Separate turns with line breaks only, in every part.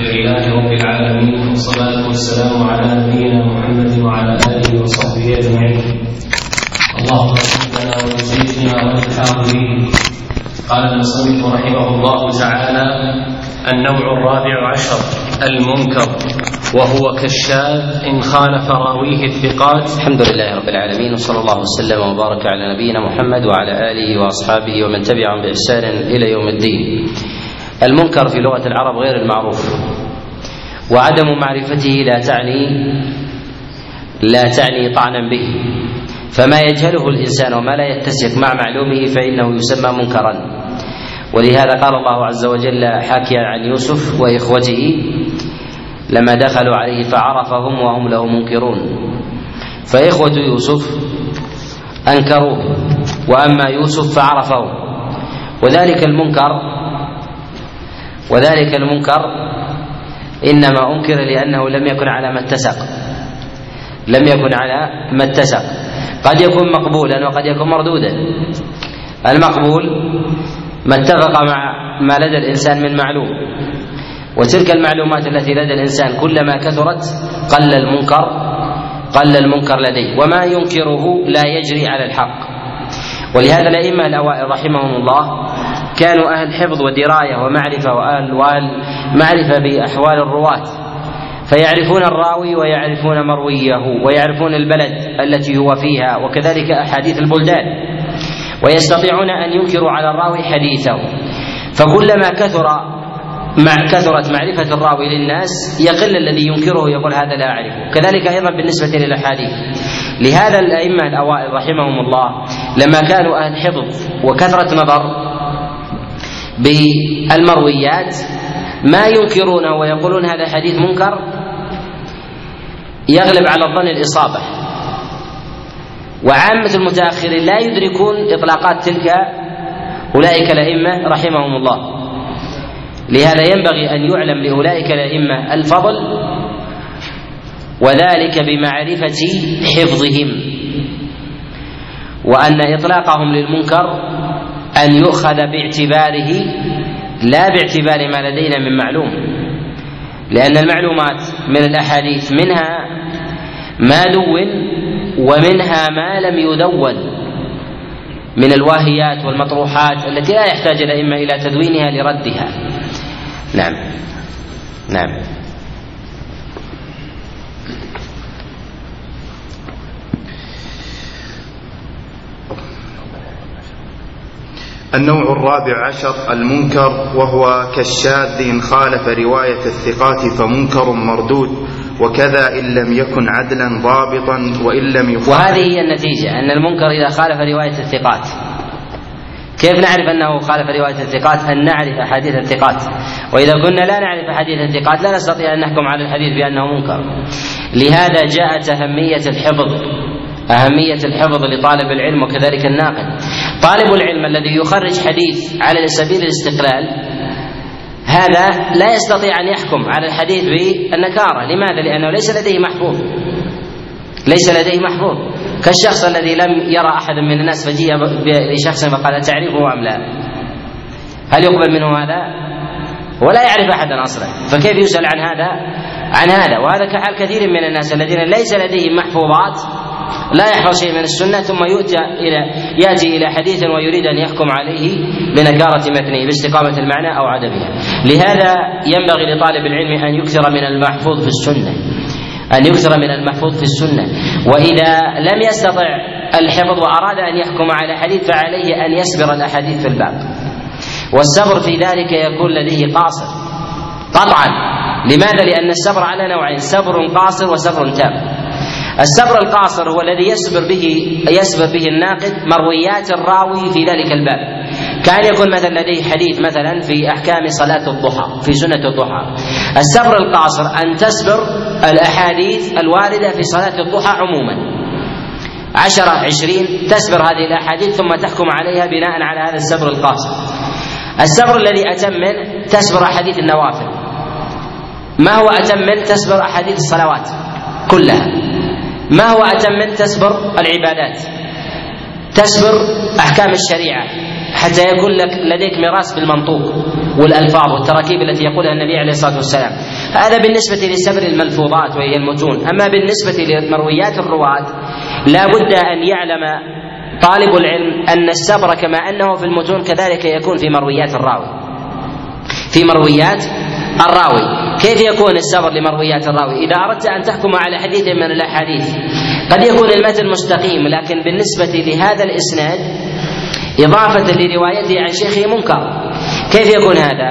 لله رب العالمين والصلاة والسلام على نبينا محمد وعلى آله وصحبه أجمعين. اللهم صل لنا وزيدنا والحاضرين. قال المصنف رحمه الله تعالى: النوع الرابع عشر المنكر وهو كالشاذ إن خالف راويه الثقات
الحمد لله رب العالمين وصلى الله وسلم وبارك على نبينا محمد وعلى آله وأصحابه ومن تبعهم بإحسان إلى يوم الدين. المنكر في لغة العرب غير المعروف. وعدم معرفته لا تعني لا تعني طعنا به. فما يجهله الإنسان وما لا يتسق مع معلومه فإنه يسمى منكرا. ولهذا قال الله عز وجل حاكيا عن يوسف وإخوته لما دخلوا عليه فعرفهم وهم له منكرون. فإخوة يوسف أنكروه وأما يوسف فعرفه وذلك المنكر وذلك المنكر إنما أنكر لأنه لم يكن على ما اتسق. لم يكن على ما اتسق. قد يكون مقبولا وقد يكون مردودا. المقبول ما اتفق مع ما لدى الإنسان من معلوم. وتلك المعلومات التي لدى الإنسان كلما كثرت قل المنكر قل المنكر لديه. وما ينكره لا يجري على الحق. ولهذا الأئمة الأوائل رحمهم الله كانوا أهل حفظ ودراية ومعرفة وأهل معرفة بأحوال الرواة. فيعرفون الراوي ويعرفون مرويه ويعرفون البلد التي هو فيها وكذلك أحاديث البلدان. ويستطيعون أن ينكروا على الراوي حديثه. فكلما كثر مع كثرت معرفة الراوي للناس يقل الذي ينكره يقول هذا لا أعرفه. كذلك أيضا بالنسبة للأحاديث. لهذا الأئمة الأوائل رحمهم الله لما كانوا أهل حفظ وكثرة نظر بالمرويات ما ينكرونه ويقولون هذا حديث منكر يغلب على الظن الإصابة. وعامة المتأخرين لا يدركون إطلاقات تلك أولئك الأئمة رحمهم الله. لهذا ينبغي أن يعلم لأولئك الأئمة الفضل وذلك بمعرفة حفظهم وأن إطلاقهم للمنكر أن يؤخذ باعتباره لا باعتبار ما لدينا من معلوم. لأن المعلومات من الأحاديث منها ما دون ومنها ما لم يدون. من الواهيات والمطروحات التي لا يحتاج الأئمة إلى تدوينها لردها. نعم. نعم.
النوع الرابع عشر المنكر وهو كالشاذ إن خالف رواية الثقات فمنكر مردود وكذا إن لم يكن عدلا ضابطا وإن لم يخالف
وهذه هي النتيجة أن المنكر إذا خالف رواية الثقات كيف نعرف أنه خالف رواية الثقات؟ أن نعرف أحاديث الثقات، وإذا كنا لا نعرف أحاديث الثقات لا نستطيع أن نحكم على الحديث بأنه منكر. لهذا جاءت أهمية الحفظ أهمية الحفظ لطالب العلم وكذلك الناقل. طالب العلم الذي يخرج حديث على سبيل الاستقلال هذا لا يستطيع أن يحكم على الحديث بالنكارة، لماذا؟ لأنه ليس لديه محفوظ. ليس لديه محفوظ، كالشخص الذي لم يرى أحد من الناس فجيء لشخص فقال تعرفه أم لا؟ هل يقبل منه هذا؟ ولا يعرف أحدا أصلا، فكيف يسأل عن هذا؟ عن هذا، وهذا كحال كثير من الناس الذين ليس لديهم محفوظات لا يحفظ شيء من السنة ثم يؤتى إلى يأتي إلى حديث ويريد أن يحكم عليه بنكارة متنه باستقامة المعنى أو عدمها. لهذا ينبغي لطالب العلم أن يكثر من المحفوظ في السنة. أن يكثر من المحفوظ في السنة وإذا لم يستطع الحفظ وأراد أن يحكم على حديث فعليه أن يسبر الأحاديث في الباب والصبر في ذلك يكون لديه قاصر قطعا لماذا؟ لأن الصبر على نوعين صبر قاصر وصبر تام الصبر القاصر هو الذي يصبر به يصبر به الناقد مرويات الراوي في ذلك الباب. كان يكون مثلا لديه حديث مثلا في أحكام صلاة الضحى في سنة الضحى. الصبر القاصر أن تصبر الأحاديث الواردة في صلاة الضحى عموما. عشرة عشرين تصبر هذه الأحاديث ثم تحكم عليها بناء على هذا الصبر القاصر. الصبر الذي أتم منه تصبر أحاديث النوافل. ما هو أتم منه تصبر أحاديث الصلوات؟ كلها. ما هو أتم منه تصبر العبادات. تصبر أحكام الشريعة. حتى يكون لك لديك ميراث بالمنطوق والألفاظ والتراكيب التي يقولها النبي عليه الصلاة والسلام. هذا بالنسبة لسبر الملفوظات وهي المتون. أما بالنسبة لمرويات الرواة لا بد أن يعلم طالب العلم أن السبر كما أنه في المتون كذلك يكون في مرويات الراوي. في مرويات الراوي. كيف يكون السبر لمرويات الراوي؟ إذا أردت أن تحكم على حديث من الأحاديث قد يكون المتن مستقيم لكن بالنسبة لهذا الإسناد إضافة لروايته عن شيخه منكر. كيف يكون هذا؟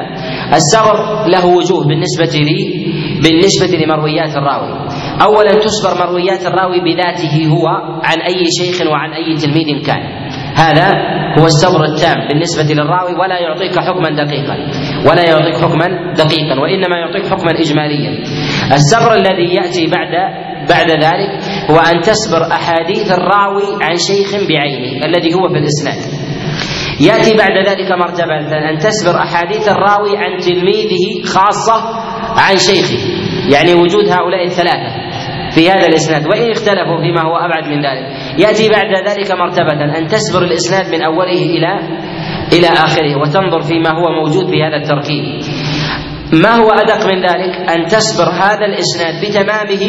السبر له وجوه بالنسبة لي بالنسبة لمرويات الراوي. أولا تسبر مرويات الراوي بذاته هو عن أي شيخ وعن أي تلميذ كان. هذا هو السبر التام بالنسبة للراوي ولا يعطيك حكما دقيقا. ولا يعطيك حكما دقيقا وإنما يعطيك حكما إجماليا. السبر الذي يأتي بعد بعد ذلك هو أن تسبر أحاديث الراوي عن شيخ بعينه الذي هو في الإسناد يأتي بعد ذلك مرتبة أن تسبر أحاديث الراوي عن تلميذه خاصة عن شيخه. يعني وجود هؤلاء الثلاثة. في هذا الإسناد وإن اختلفوا فيما هو أبعد من ذلك. يأتي بعد ذلك مرتبة أن تسبر الإسناد من أوله إلى إلى آخره وتنظر فيما هو موجود في هذا التركيب. ما هو أدق من ذلك؟ أن تسبر هذا الإسناد بتمامه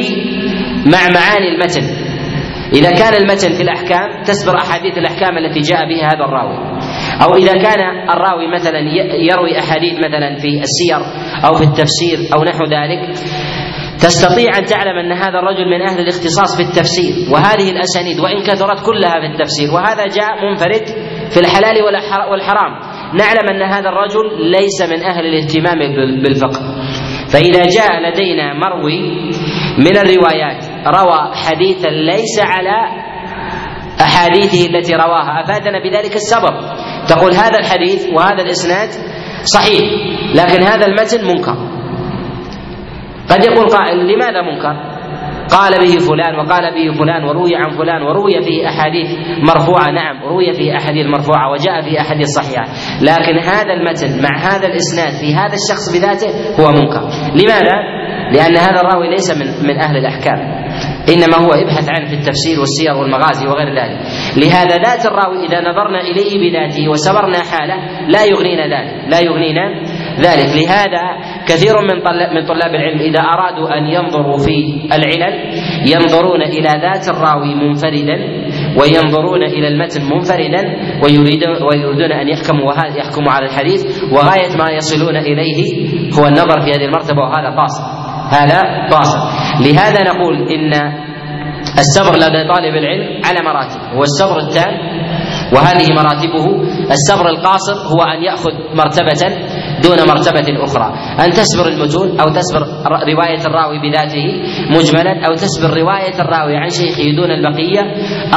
مع معاني المتن. إذا كان المتن في الأحكام تسبر أحاديث الأحكام التي جاء بها هذا الراوي. أو إذا كان الراوي مثلا يروي أحاديث مثلا في السير أو في التفسير أو نحو ذلك تستطيع أن تعلم أن هذا الرجل من أهل الاختصاص في التفسير وهذه الأسانيد وإن كثرت كلها في التفسير وهذا جاء منفرد في الحلال والحرام. نعلم أن هذا الرجل ليس من أهل الاهتمام بالفقه. فإذا جاء لدينا مروي من الروايات روى حديثا ليس على أحاديثه التي رواها. أفادنا بذلك السبب. تقول هذا الحديث وهذا الإسناد صحيح لكن هذا المتن منكر. قد يقول قائل لماذا منكر؟ قال به فلان وقال به فلان وروي عن فلان وروي فيه أحاديث مرفوعة نعم روي فيه أحاديث مرفوعة وجاء في أحاديث صحيحة لكن هذا المتن مع هذا الإسناد في هذا الشخص بذاته هو منكر لماذا؟ لأن هذا الراوي ليس من من أهل الأحكام إنما هو ابحث عنه في التفسير والسير والمغازي وغير ذلك لهذا ذات الراوي إذا نظرنا إليه بذاته وسبرنا حاله لا يغنينا ذلك لا يغنينا ذلك. لهذا كثير من من طلاب العلم إذا أرادوا أن ينظروا في العلل ينظرون إلى ذات الراوي منفردا وينظرون إلى المتن منفردا ويريدون ويريدون أن يحكموا يحكموا على الحديث وغاية ما يصلون إليه هو النظر في هذه المرتبة وهذا قاصر هذا قاصر لهذا نقول إن الصبر لدى طالب العلم على مراتب هو الصبر التام وهذه مراتبه. الصبر القاصر هو أن يأخذ مرتبة دون مرتبة أخرى. أن تسبر المتون أو تسبر رواية الراوي بذاته مجملا أو تسبر رواية الراوي عن شيخه دون البقية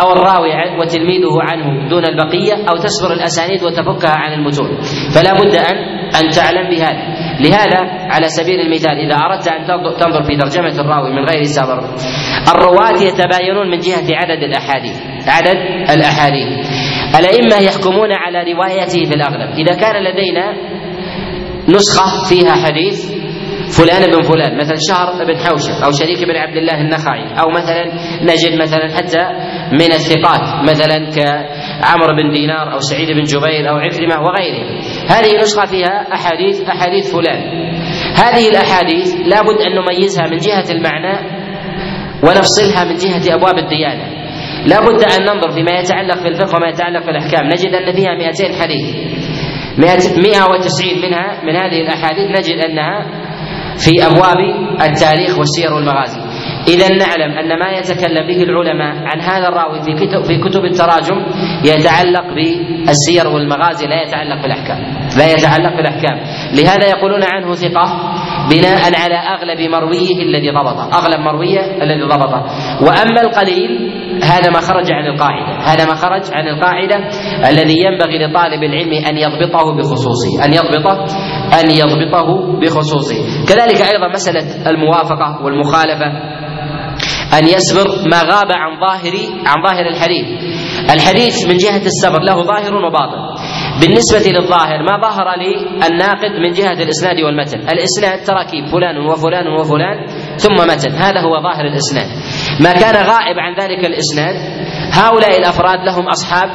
أو الراوي وتلميذه عنه دون البقية أو تسبر الأسانيد وتفكها عن المتون. فلا بد أن أن تعلم بهذا. لهذا على سبيل المثال إذا أردت أن تنظر في ترجمة الراوي من غير سبر الرواة يتباينون من جهة عدد الأحاديث. عدد الأحاديث. الأئمة يحكمون على روايته في الأغلب. إذا كان لدينا نسخة فيها حديث فلان بن فلان مثلا شهر بن حوشب أو شريك بن عبد الله النخعي أو مثلا نجد مثلا حتى من الثقات مثلا كعمر بن دينار أو سعيد بن جبير أو عكرمة وغيرهم. هذه نسخة فيها أحاديث أحاديث فلان. هذه الأحاديث لابد أن نميزها من جهة المعنى ونفصلها من جهة أبواب الديانة. لا بد أن ننظر فيما يتعلق في الفقه وما يتعلق في الأحكام نجد أن فيها 200 حديث. 190 منها من هذه الأحاديث نجد أنها في أبواب التاريخ والسير والمغازي. إذا نعلم أن ما يتكلم به العلماء عن هذا الراوي في كتب في كتب التراجم يتعلق بالسير والمغازي لا يتعلق بالأحكام. لا يتعلق بالأحكام. لهذا يقولون عنه ثقة بناء على أغلب مرويه الذي ضبطه. أغلب مرويه الذي ضبطه. وأما القليل هذا ما خرج عن القاعدة. هذا ما خرج عن القاعدة الذي ينبغي لطالب العلم أن يضبطه بخصوصه. أن يضبطه أن يضبطه بخصوصه. كذلك أيضا مسألة الموافقة والمخالفة. أن يسبر ما غاب عن ظاهر عن ظاهر الحديث. الحديث من جهة السبر له ظاهر وباطن. بالنسبة للظاهر ما ظهر للناقد من جهة الإسناد والمتن. الإسناد تراكيب فلان وفلان وفلان ثم متن. هذا هو ظاهر الإسناد. ما كان غائب عن ذلك الإسناد هؤلاء الأفراد لهم أصحاب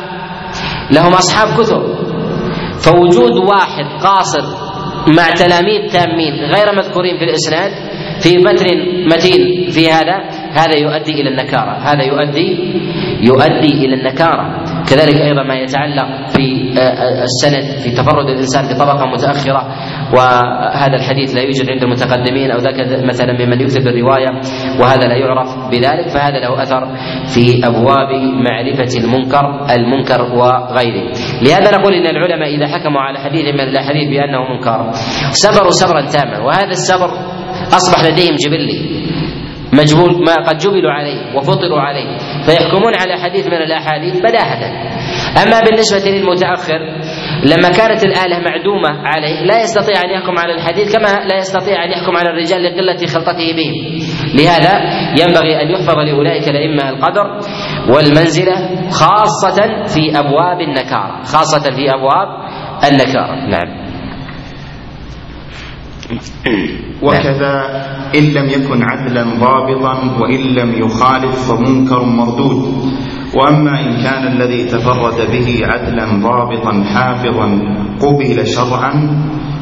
لهم أصحاب كثر. فوجود واحد قاصر مع تلاميذ تامين غير مذكورين في الإسناد في متن متين في هذا هذا يؤدي إلى النكارة هذا يؤدي يؤدي إلى النكارة. كذلك أيضا ما يتعلق في آه، آه، السند في تفرد الإنسان بطبقة متأخرة وهذا الحديث لا يوجد عند المتقدمين أو ذاك مثلا ممن يكتب الروايه وهذا لا يعرف بذلك فهذا له أثر في أبواب معرفة المنكر المنكر وغيره. لهذا نقول إن العلماء إذا حكموا على حديث من الأحاديث بأنه منكر صبروا صبرا تاما. وهذا الصبر أصبح لديهم جبلي مجبول ما قد جبلوا عليه وفطروا عليه فيحكمون على حديث من الأحاديث بداهة. أما بالنسبة للمتأخر لما كانت الآلة معدومة عليه لا يستطيع أن يحكم على الحديث كما لا يستطيع أن يحكم على الرجال لقلة خلطته بهم لهذا ينبغي أن يحفظ لأولئك الأئمة القدر والمنزلة خاصة في أبواب النكارة خاصة في أبواب النكارة. نعم.
وكذا إن لم يكن عدلا ضابطا وإن لم يخالف فمنكر مردود. وأما إن كان الذي تفرد به عدلا ضابطا حافظا قبل شرعا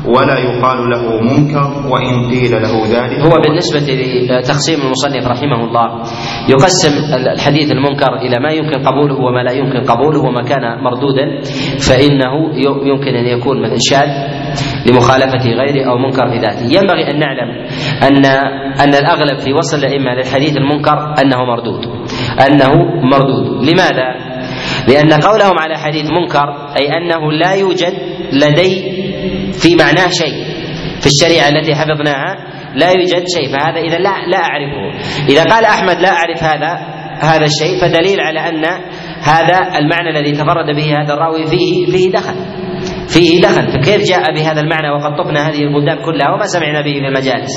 ولا يقال له منكر وإن قيل له ذلك
هو بالنسبة لتقسيم المصنف رحمه الله يقسم الحديث المنكر إلى ما يمكن قبوله وما لا يمكن قبوله وما كان مردودا فإنه يمكن أن يكون مثل شاذ لمخالفة غيره أو منكر في ذاته ينبغي أن نعلم أن أن الأغلب في وصل الأئمة للحديث المنكر أنه مردود. أنه مردود. لماذا؟ لأن قولهم على حديث منكر أي أنه لا يوجد لدي في معناه شيء في الشريعة التي حفظناها لا يوجد شيء. فهذا إذا لا لا أعرفه. إذا قال أحمد لا أعرف هذا هذا الشيء فدليل على أن هذا المعنى الذي تفرد به هذا الراوي فيه فيه دخل. فيه دخل. فكيف جاء بهذا المعنى وقد طفنا هذه البلدان كلها وما سمعنا به في المجالس؟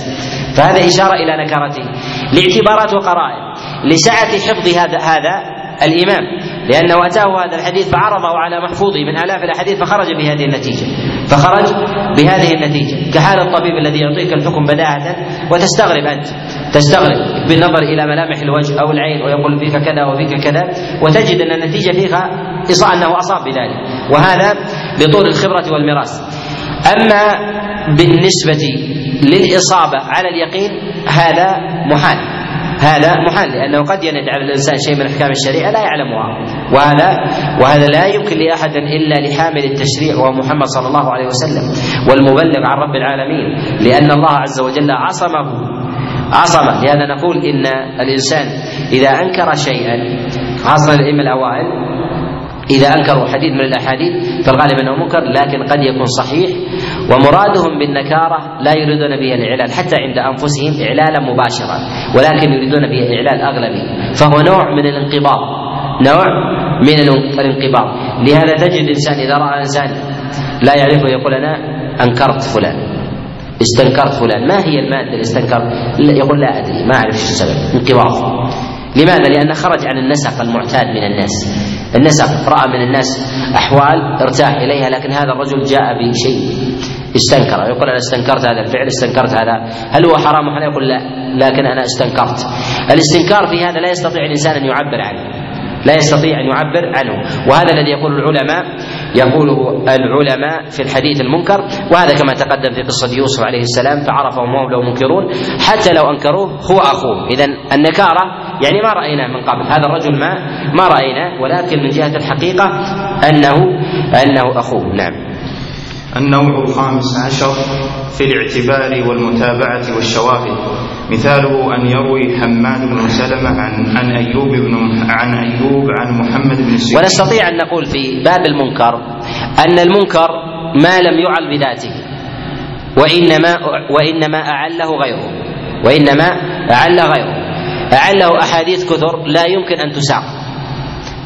فهذا إشارة إلى نكرته. لاعتبارات وقرائن. لسعة حفظ هذا هذا الإمام. لأنه أتاه هذا الحديث فعرضه على محفوظه من آلاف الأحاديث فخرج بهذه النتيجة. فخرج بهذه النتيجة. كحال الطبيب الذي يعطيك الحكم بداهة وتستغرب أنت. تستغرب بالنظر إلى ملامح الوجه أو العين ويقول فيك كذا وفيك كذا وتجد أن النتيجة فيها أنه أصاب بذلك. وهذا بطول الخبرة والمراس أما بالنسبة للإصابة على اليقين هذا محال. هذا محال لأنه قد يند على الإنسان شيء من أحكام الشريعة لا يعلمها. وهذا وهذا لا يمكن لأحد إلا لحامل التشريع وهو محمد صلى الله عليه وسلم والمبلغ عن رب العالمين لأن الله عز وجل عصمه. عصمه لهذا نقول إن الإنسان إذا أنكر شيئا خاصة الأئمة الأوائل إذا أنكروا حديث من الأحاديث فالغالب أنه منكر لكن قد يكون صحيح. ومرادهم بالنكارة لا يريدون به الإعلال حتى عند أنفسهم إعلالا مباشرا ولكن يريدون به إعلال أغلبي. فهو نوع من الانقباض نوع من الانقباض. لهذا تجد الإنسان إذا رأى إنسان لا يعرفه يقول أنا أنكرت فلان استنكرت فلان. ما هي المادة اللي استنكرت؟ يقول لا أدري ما أعرف شو السبب. انقباض. لماذا؟ لأنه خرج عن النسق المعتاد من الناس. النسق رأى من الناس أحوال ارتاح إليها لكن هذا الرجل جاء بشيء استنكر. يقول أنا استنكرت هذا الفعل استنكرت هذا. هل هو حرام؟ حلال يقول لا. لكن أنا استنكرت. الاستنكار في هذا لا يستطيع الإنسان أن يعبر عنه. لا يستطيع أن يعبر عنه. وهذا الذي يقول العلماء يقوله العلماء في الحديث المنكر وهذا كما تقدم في قصة يوسف عليه السلام فعرفهم وهم له منكرون حتى لو أنكروه هو أخوه. إذا النكارة يعني ما رأيناه من قبل. هذا الرجل ما ما رأيناه ولكن من جهة الحقيقة أنه أنه أخوه. نعم.
النوع الخامس عشر في الاعتبار والمتابعة والشواهد. مثاله أن يروي حماد بن سلمة عن عن أيوب بن عن أيوب عن محمد بن سيرين.
ونستطيع أن نقول في باب المنكر أن المنكر ما لم يعل بذاته وإنما وإنما أعله غيره وإنما أعل غيره. أعله أحاديث كثر لا يمكن أن تساق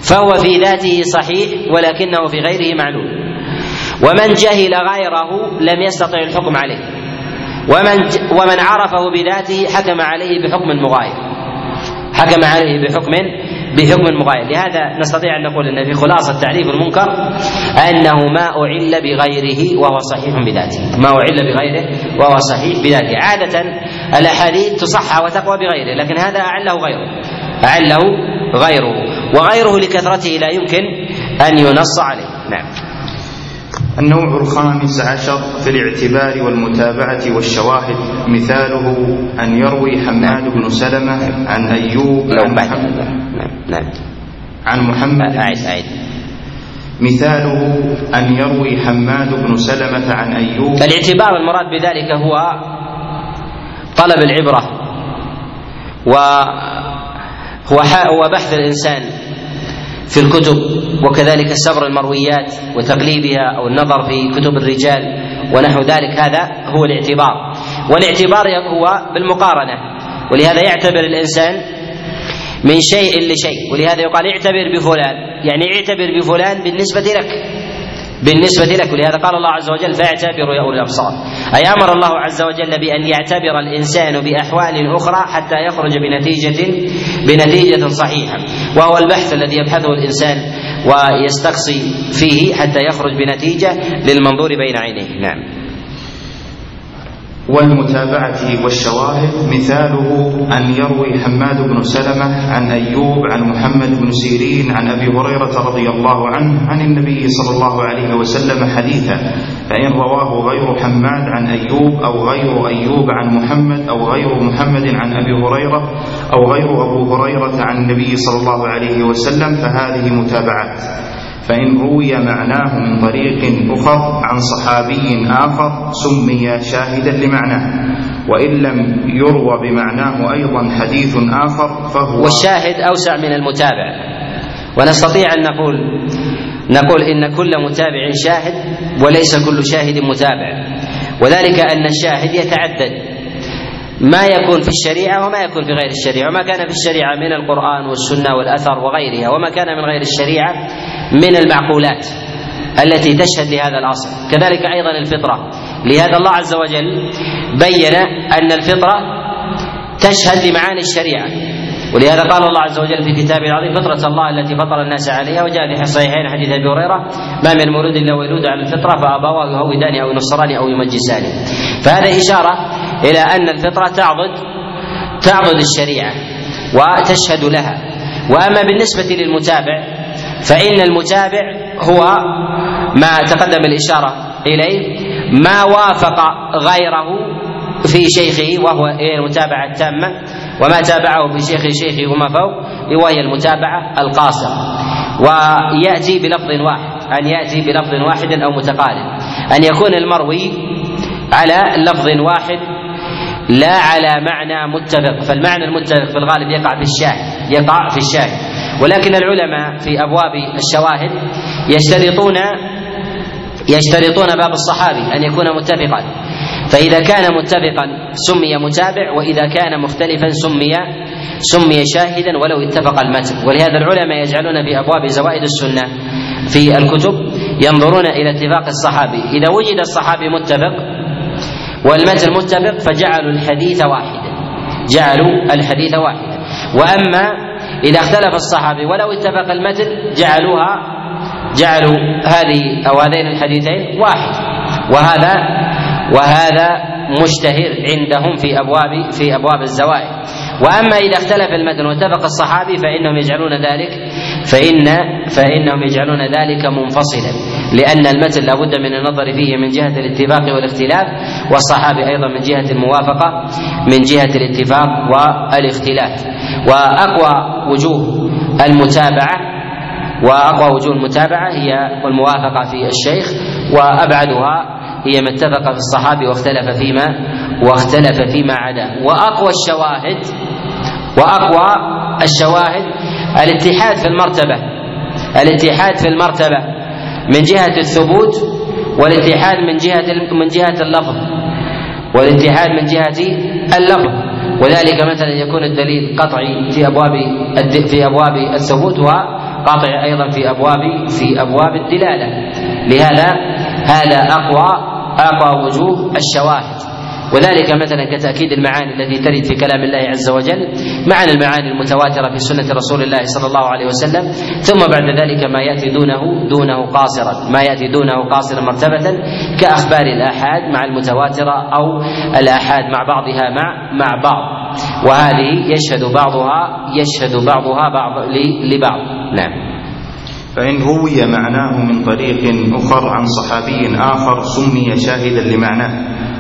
فهو في ذاته صحيح ولكنه في غيره معلول. ومن جهل غيره لم يستطع الحكم عليه. ومن ومن عرفه بذاته حكم عليه بحكم مغاير. حكم عليه بحكم بحكم مغاير. لهذا نستطيع أن نقول إن في خلاصة تعريف المنكر أنه ما أعل بغيره وهو صحيح بذاته. ما أعل بغيره وهو صحيح بذاته. عادة الأحاديث تصحى وتقوى بغيره لكن هذا أعله غيره. أعله غيره. وغيره لكثرته لا يمكن أن ينص عليه. نعم.
النوع الخامس عشر في الاعتبار والمتابعة والشواهد. مثاله أن يروي حماد بن سلمة عن أيوب عن محمد,
نعم
عن محمد.
أعد أعد
مثاله أن يروي حماد بن سلمة عن أيوب.
الاعتبار المراد بذلك هو طلب العبرة وهو هو بحث الإنسان. في الكتب وكذلك سبر المرويات وتقليبها أو النظر في كتب الرجال ونحو ذلك هذا هو الاعتبار. والاعتبار هو بالمقارنة ولهذا يعتبر الإنسان من شيء لشيء ولهذا يقال اعتبر بفلان يعني اعتبر بفلان بالنسبة لك. بالنسبة لك ولهذا قال الله عز وجل فاعتبروا يا أولي الأبصار. أي أمر الله عز وجل بأن يعتبر الإنسان بأحوال أخرى حتى يخرج بنتيجة بنتيجة صحيحة وهو البحث الذي يبحثه الإنسان ويستقصي فيه حتى يخرج بنتيجة للمنظور بين عينيه. نعم.
والمتابعة والشواهد. مثاله أن يروي حماد بن سلمة عن أيوب عن محمد بن سيرين عن أبي هريرة رضي الله عنه عن النبي صلى الله عليه وسلم حديثا. فإن رواه غير حماد عن أيوب أو غير أيوب عن محمد أو غير محمد عن أبي هريرة أو غير أبو هريرة عن النبي صلى الله عليه وسلم فهذه متابعات. فإن روي معناه من طريق أخر عن صحابي آخر سمي شاهدا لمعناه وإن لم يروى بمعناه أيضا حديث آخر فهو
والشاهد أوسع من المتابع. ونستطيع أن نقول نقول إن كل متابع شاهد وليس كل شاهد متابع وذلك أن الشاهد يتعدد. ما يكون في الشريعة وما يكون في غير الشريعة. وما كان في الشريعة من القرآن والسنة والأثر وغيرها وما كان من غير الشريعة من المعقولات التي تشهد لهذا الأصل كذلك أيضا الفطرة. لهذا الله عز وجل بين أن الفطرة تشهد لمعاني الشريعة. ولهذا قال الله عز وجل في كتابه العظيم فطرة الله التي فطر الناس عليها وجاء في الصحيحين حديث أبي هريرة ما من مولود إلا ويولود على الفطرة فابواه يهودان أو ينصران أو يمجسان فهذا إشارة إلى أن الفطرة تعضد تعضد الشريعة وتشهد لها. وأما بالنسبة للمتابع فإن المتابع هو ما تقدم الإشارة إليه ما وافق غيره في شيخه وهو المتابعة التامة. وما تابعه بشيخ شيخه وما فوق وهي المتابعة القاصرة. ويأتي بلفظ واحد أن يأتي بلفظ واحد أو متقارب. أن يكون المروي على لفظ واحد لا على معنى متفق. فالمعنى المتفق في الغالب يقع في الشاهد يقع في الشاهد. ولكن العلماء في أبواب الشواهد يشترطون يشترطون باب الصحابي أن يكون متفقا. فإذا كان متفقا سمي متابع وإذا كان مختلفا سمي سمي شاهدا ولو اتفق المتن. ولهذا العلماء يجعلون في أبواب زوائد السنة في الكتب ينظرون إلى اتفاق الصحابي. إذا وجد الصحابي متفق والمتن متفق فجعلوا الحديث واحدا. جعلوا الحديث واحدا. وأما إذا اختلف الصحابي ولو اتفق المتن جعلوها جعلوا هذه أو هذين الحديثين واحد. وهذا وهذا مشتهر عندهم في ابواب في أبواب الزوائد. وأما إذا اختلف المتن واتفق الصحابي فإنهم يجعلون ذلك فان فإنهم يجعلون ذلك منفصلا. لأن المتن لابد من النظر فيه من جهة الاتفاق والاختلاف والصحابي أيضا من جهة الموافقة من جهة الاتفاق والاختلاف. وأقوى وجوه المتابعه وأقوى وجوه المتابعة هي الموافقة في الشيخ وأبعدها هي ما اتفق في الصحابي واختلف فيما واختلف فيما عدا. وأقوى الشواهد وأقوى الشواهد الاتحاد في المرتبة. الاتحاد في المرتبة من جهة الثبوت والاتحاد من جهة من جهة اللفظ. والاتحاد من جهة اللفظ. وذلك مثلا يكون الدليل قطعي في أبواب في أبواب الثبوت وقاطع أيضا في ابواب في أبواب الدلالة. لهذا هذا أقوى أقوى وجوه الشواهد. وذلك مثلا كتأكيد المعاني التي ترد في كلام الله عز وجل معنى المعاني المتواترة في سنة رسول الله صلى الله عليه وسلم ثم بعد ذلك ما يأتي دونه دونه قاصرا ما يأتي دونه قاصرا مرتبة كأخبار الآحاد مع المتواترة أو الآحاد مع بعضها مع مع بعض. وهذه يشهد بعضها يشهد بعضها بعض لبعض. نعم.
فإن روي معناه من طريق أخر عن صحابي آخر سمي شاهدا لمعناه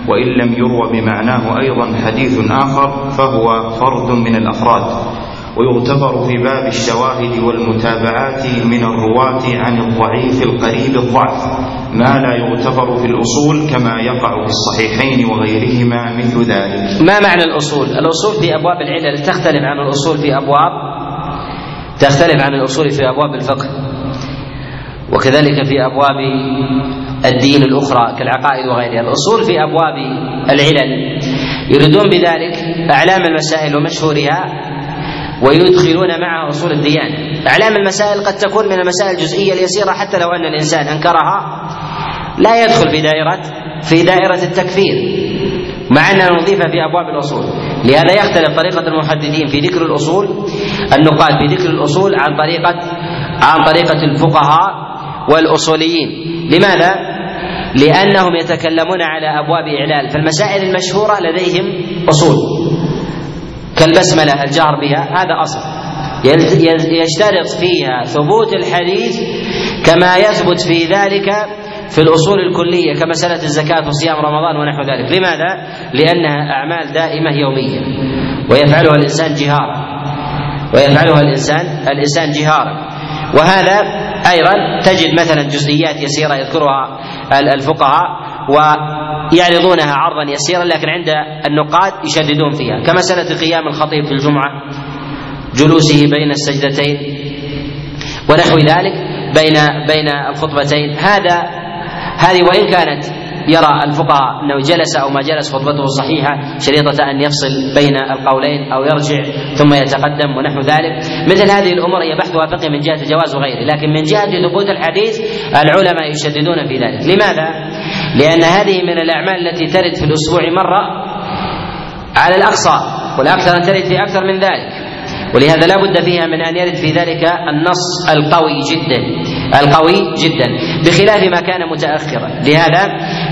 وإن لم يروى بمعناه أيضا حديث آخر فهو فرد من الأفراد. ويغتفر في باب الشواهد والمتابعات من الرواة عن الضعيف القريب الضعف ما لا يغتفر في الأصول كما يقع في الصحيحين وغيرهما مثل ذلك.
ما معنى الأصول؟ الأصول في أبواب العلل تختلف عن الأصول في أبواب تختلف عن الأصول في أبواب الفقه. وكذلك في أبواب الدين الأخرى كالعقائد وغيرها الأصول في أبواب العلل يريدون بذلك أعلام المسائل ومشهورها ويدخلون معها أصول الديانه. أعلام المسائل قد تكون من المسائل الجزئية اليسيرة حتى لو أن الإنسان أنكرها لا يدخل في دائرة في دائرة التكفير. مع أننا نضيفها في أبواب الأصول. لهذا يختلف طريقة المحدثين في ذكر الأصول النقاد في ذكر الأصول عن طريقة عن طريقة الفقهاء والأصوليين. لماذا؟ لأنهم يتكلمون على أبواب إعلال، فالمسائل المشهورة لديهم أصول. كالبسملة الجهر بها هذا أصل. يشترط فيها ثبوت الحديث كما يثبت في ذلك في الأصول الكلية كمسألة الزكاة وصيام رمضان ونحو ذلك. لماذا؟ لأنها أعمال دائمة يومية. ويفعلها الإنسان جهارا. ويفعلها الإنسان الإنسان جهارا. وهذا أيضا تجد مثلا جزئيات يسيرة يذكرها الفقهاء ويعرضونها عرضا يسيرا لكن عند النقاد يشددون فيها. كمسألة قيام الخطيب في الجمعة جلوسه بين السجدتين ونحو ذلك بين بين الخطبتين. هذا هذه وإن كانت يرى الفقهاء أنه جلس أو ما جلس خطبته صحيحة شريطة أن يفصل بين القولين أو يرجع ثم يتقدم ونحو ذلك. مثل هذه الأمور هي بحثها فقهي من جهة الجواز وغيره لكن من جهة ثبوت الحديث العلماء يشددون في ذلك. لماذا؟ لأن هذه من الأعمال التي ترد في الأسبوع مرة على الأقصى والأكثر ان ترد في أكثر من ذلك. ولهذا لا بد فيها من أن يرد في ذلك النص القوي جدا. القوي جدا بخلاف ما كان متأخرا. لهذا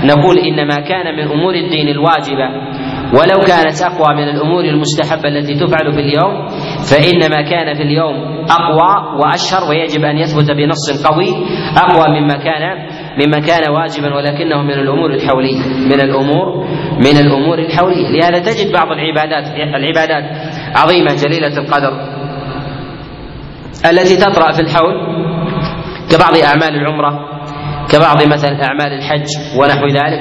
نقول إن ما كان من أمور الدين الواجبة ولو كانت أقوى من الأمور المستحبة التي تفعل في اليوم فإن ما كان في اليوم أقوى وأشهر ويجب أن يثبت بنص قوي أقوى مما كان مما كان واجبا ولكنه من الأمور الحولية من الأمور من الأمور الحولية. لهذا تجد بعض العبادات العبادات عظيمة جليلة القدر التي تطرأ في الحول كبعض أعمال العمرة كبعض مثلا أعمال الحج ونحو ذلك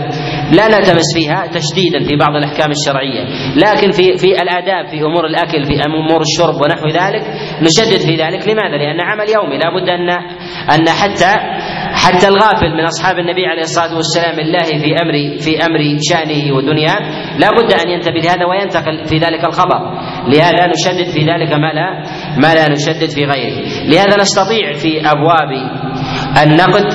لا نلتمس فيها تشديدا في بعض الأحكام الشرعية لكن في في الآداب في أمور الأكل في أمور الشرب ونحو ذلك نشدد في ذلك لماذا؟ لأن عمل يومي لا بد أن أن حتى حتى الغافل من أصحاب النبي عليه الصلاة والسلام الله في أمر في أمر شأنه ودنياه لا بد أن ينتبه لهذا وينتقل في ذلك الخبر. لهذا نشدد في ذلك ما لا ما لا نشدد في غيره. لهذا نستطيع في أبواب النقد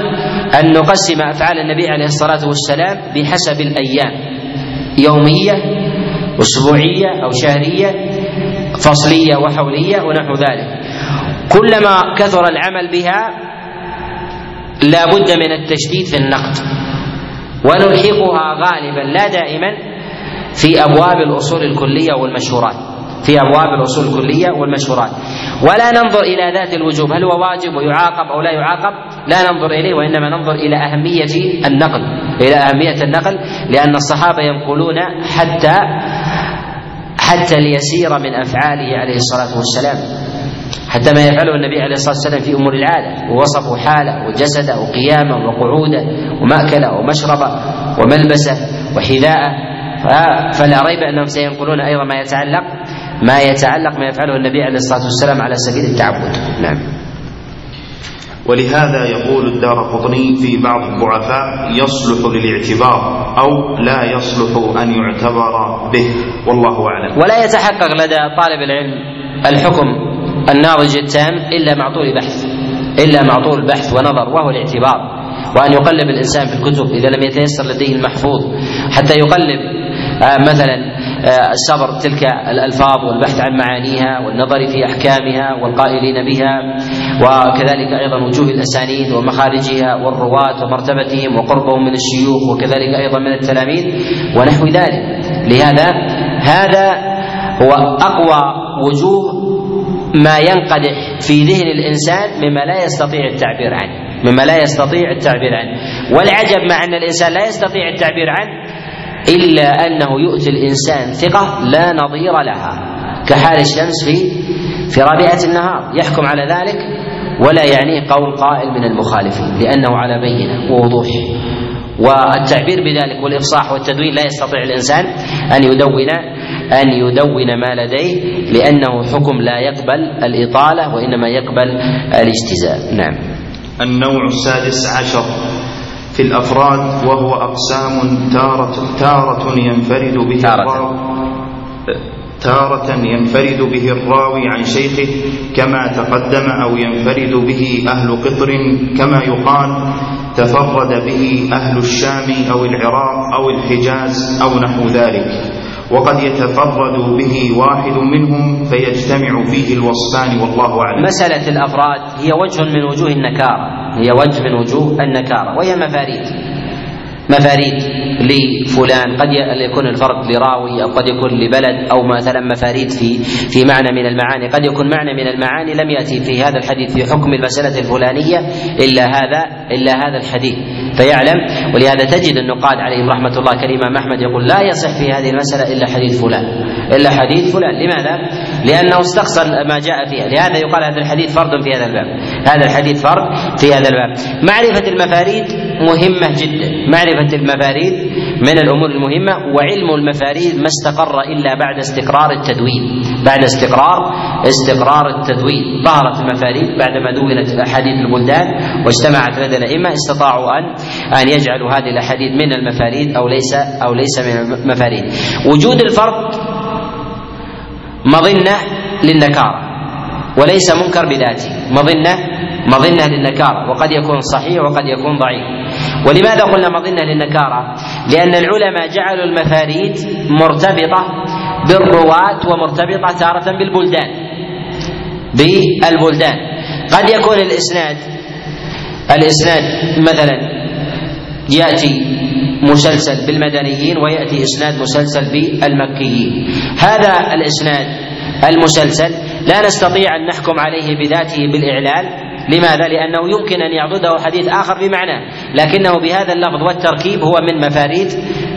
أن نقسم أفعال النبي عليه الصلاة والسلام بحسب الأيام. يومية أسبوعية أو شهرية فصلية وحولية ونحو ذلك. كلما كثر العمل بها لا بد من التشديد في النقد. ونلحقها غالبا لا دائما في أبواب الأصول الكلية والمشهورات. في أبواب الأصول الكلية والمشهورات. ولا ننظر إلى ذات الوجوب هل هو واجب ويعاقب أو لا يعاقب؟ لا ننظر إليه وإنما ننظر إلى أهمية النقل. إلى أهمية النقل لأن الصحابة ينقلون حتى حتى اليسير من أفعاله عليه الصلاة والسلام. حتى ما يفعله النبي عليه الصلاة والسلام في أمور العادة ووصفوا حاله وجسده وقيامه وقعوده ومأكله ومشربه وملبسه وحذاءه. فلا ريب أنهم سينقلون أيضا ما يتعلق ما يتعلق ما يفعله النبي عليه الصلاة والسلام على سبيل التعبد. نعم.
ولهذا يقول الدار قطني في بعض الضعفاء يصلح للاعتبار أو لا يصلح أن يعتبر به. والله أعلم.
ولا يتحقق لدى طالب العلم الحكم الناضج التام إلا مع طول بحث إلا مع طول بحث ونظر وهو الاعتبار. وأن يقلب الإنسان في الكتب إذا لم يتيسر لديه المحفوظ حتى يقلب آه، مثلا آه، صبر تلك الألفاظ والبحث عن معانيها والنظر في أحكامها والقائلين بها وكذلك أيضا وجوه الأسانيد ومخارجها والرواة ومرتبتهم وقربهم من الشيوخ وكذلك أيضا من التلاميذ ونحو ذلك. لهذا هذا هو أقوى وجوه ما ينقدح في ذهن الإنسان مما لا يستطيع التعبير عنه مما لا يستطيع التعبير عنه. والعجب مع أن الإنسان لا يستطيع التعبير عنه إلا أنه يؤتي الإنسان ثقة لا نظير لها كحال الشمس في في رابعه النهار. يحكم على ذلك ولا يعنيه قول قائل من المخالفين لأنه على بينة ووضوح. والتعبير بذلك والإفصاح والتدوين لا يستطيع الإنسان أن يدون أن يدون ما لديه لأنه حكم لا يقبل الإطالة وإنما يقبل الاجتزاء. نعم.
النوع السادس عشر. في الأفراد وهو أقسام تارة تارة ينفرد به
تارة.
تارة ينفرد به الراوي عن شيخه كما تقدم أو ينفرد به أهل قطر كما يقال تفرد به أهل الشام أو العراق أو الحجاز أو نحو ذلك. وقد يتفرد به واحد منهم فيجتمع فيه الوصفان والله أعلم.
مسألة الأفراد هي وجه من وجوه النكارة. هي وجه من وجوه النكارة. وهي مفاريد. مفاريد. لفلان. قد يكون الفرد لراوي أو قد يكون لبلد أو مثلا مفاريد في في معنى من المعاني. قد يكون معنى من المعاني لم يأتي في هذا الحديث في حكم المسألة الفلانية إلا هذا إلا هذا الحديث. فيعلم. ولهذا تجد النقاد عليهم رحمة الله كالإمام أحمد يقول لا يصح في هذه المسألة إلا حديث فلان. إلا حديث فلان. لماذا؟ لأنه استقصى ما جاء فيها لهذا يقال هذا الحديث فرد في هذا الباب. هذا الحديث فرد في هذا الباب. معرفة المفاريد مهمة جدا. معرفة المفاريد من الأمور المهمة وعلم المفاريد ما استقر إلا بعد استقرار التدوين. بعد استقرار استقرار التدوين. ظهرت المفاريد بعدما دونت أحاديث البلدان واجتمعت لدى الأئمة استطاعوا ان أن يجعلوا هذه الأحاديث من المفاريد أو ليس أو ليس من المفاريد. وجود الفرد مظنة للنكاره وليس منكر بذاته. مظنة مظنة للنكاره وقد يكون صحيح وقد يكون ضعيف. ولماذا قلنا مظنة للنكاره؟ لأن العلماء جعلوا المفاريد مرتبطة بالرواة ومرتبطة تارة بالبلدان بالبلدان. قد يكون الإسناد الإسناد مثلا يأتي مسلسل بالمدنيين ويأتي إسناد مسلسل بالمكيين. هذا الإسناد المسلسل لا نستطيع أن نحكم عليه بذاته بالإعلال. لماذا؟ لأنه يمكن أن يعضده حديث آخر بمعناه لكنه بهذا اللفظ والتركيب هو من مفاريد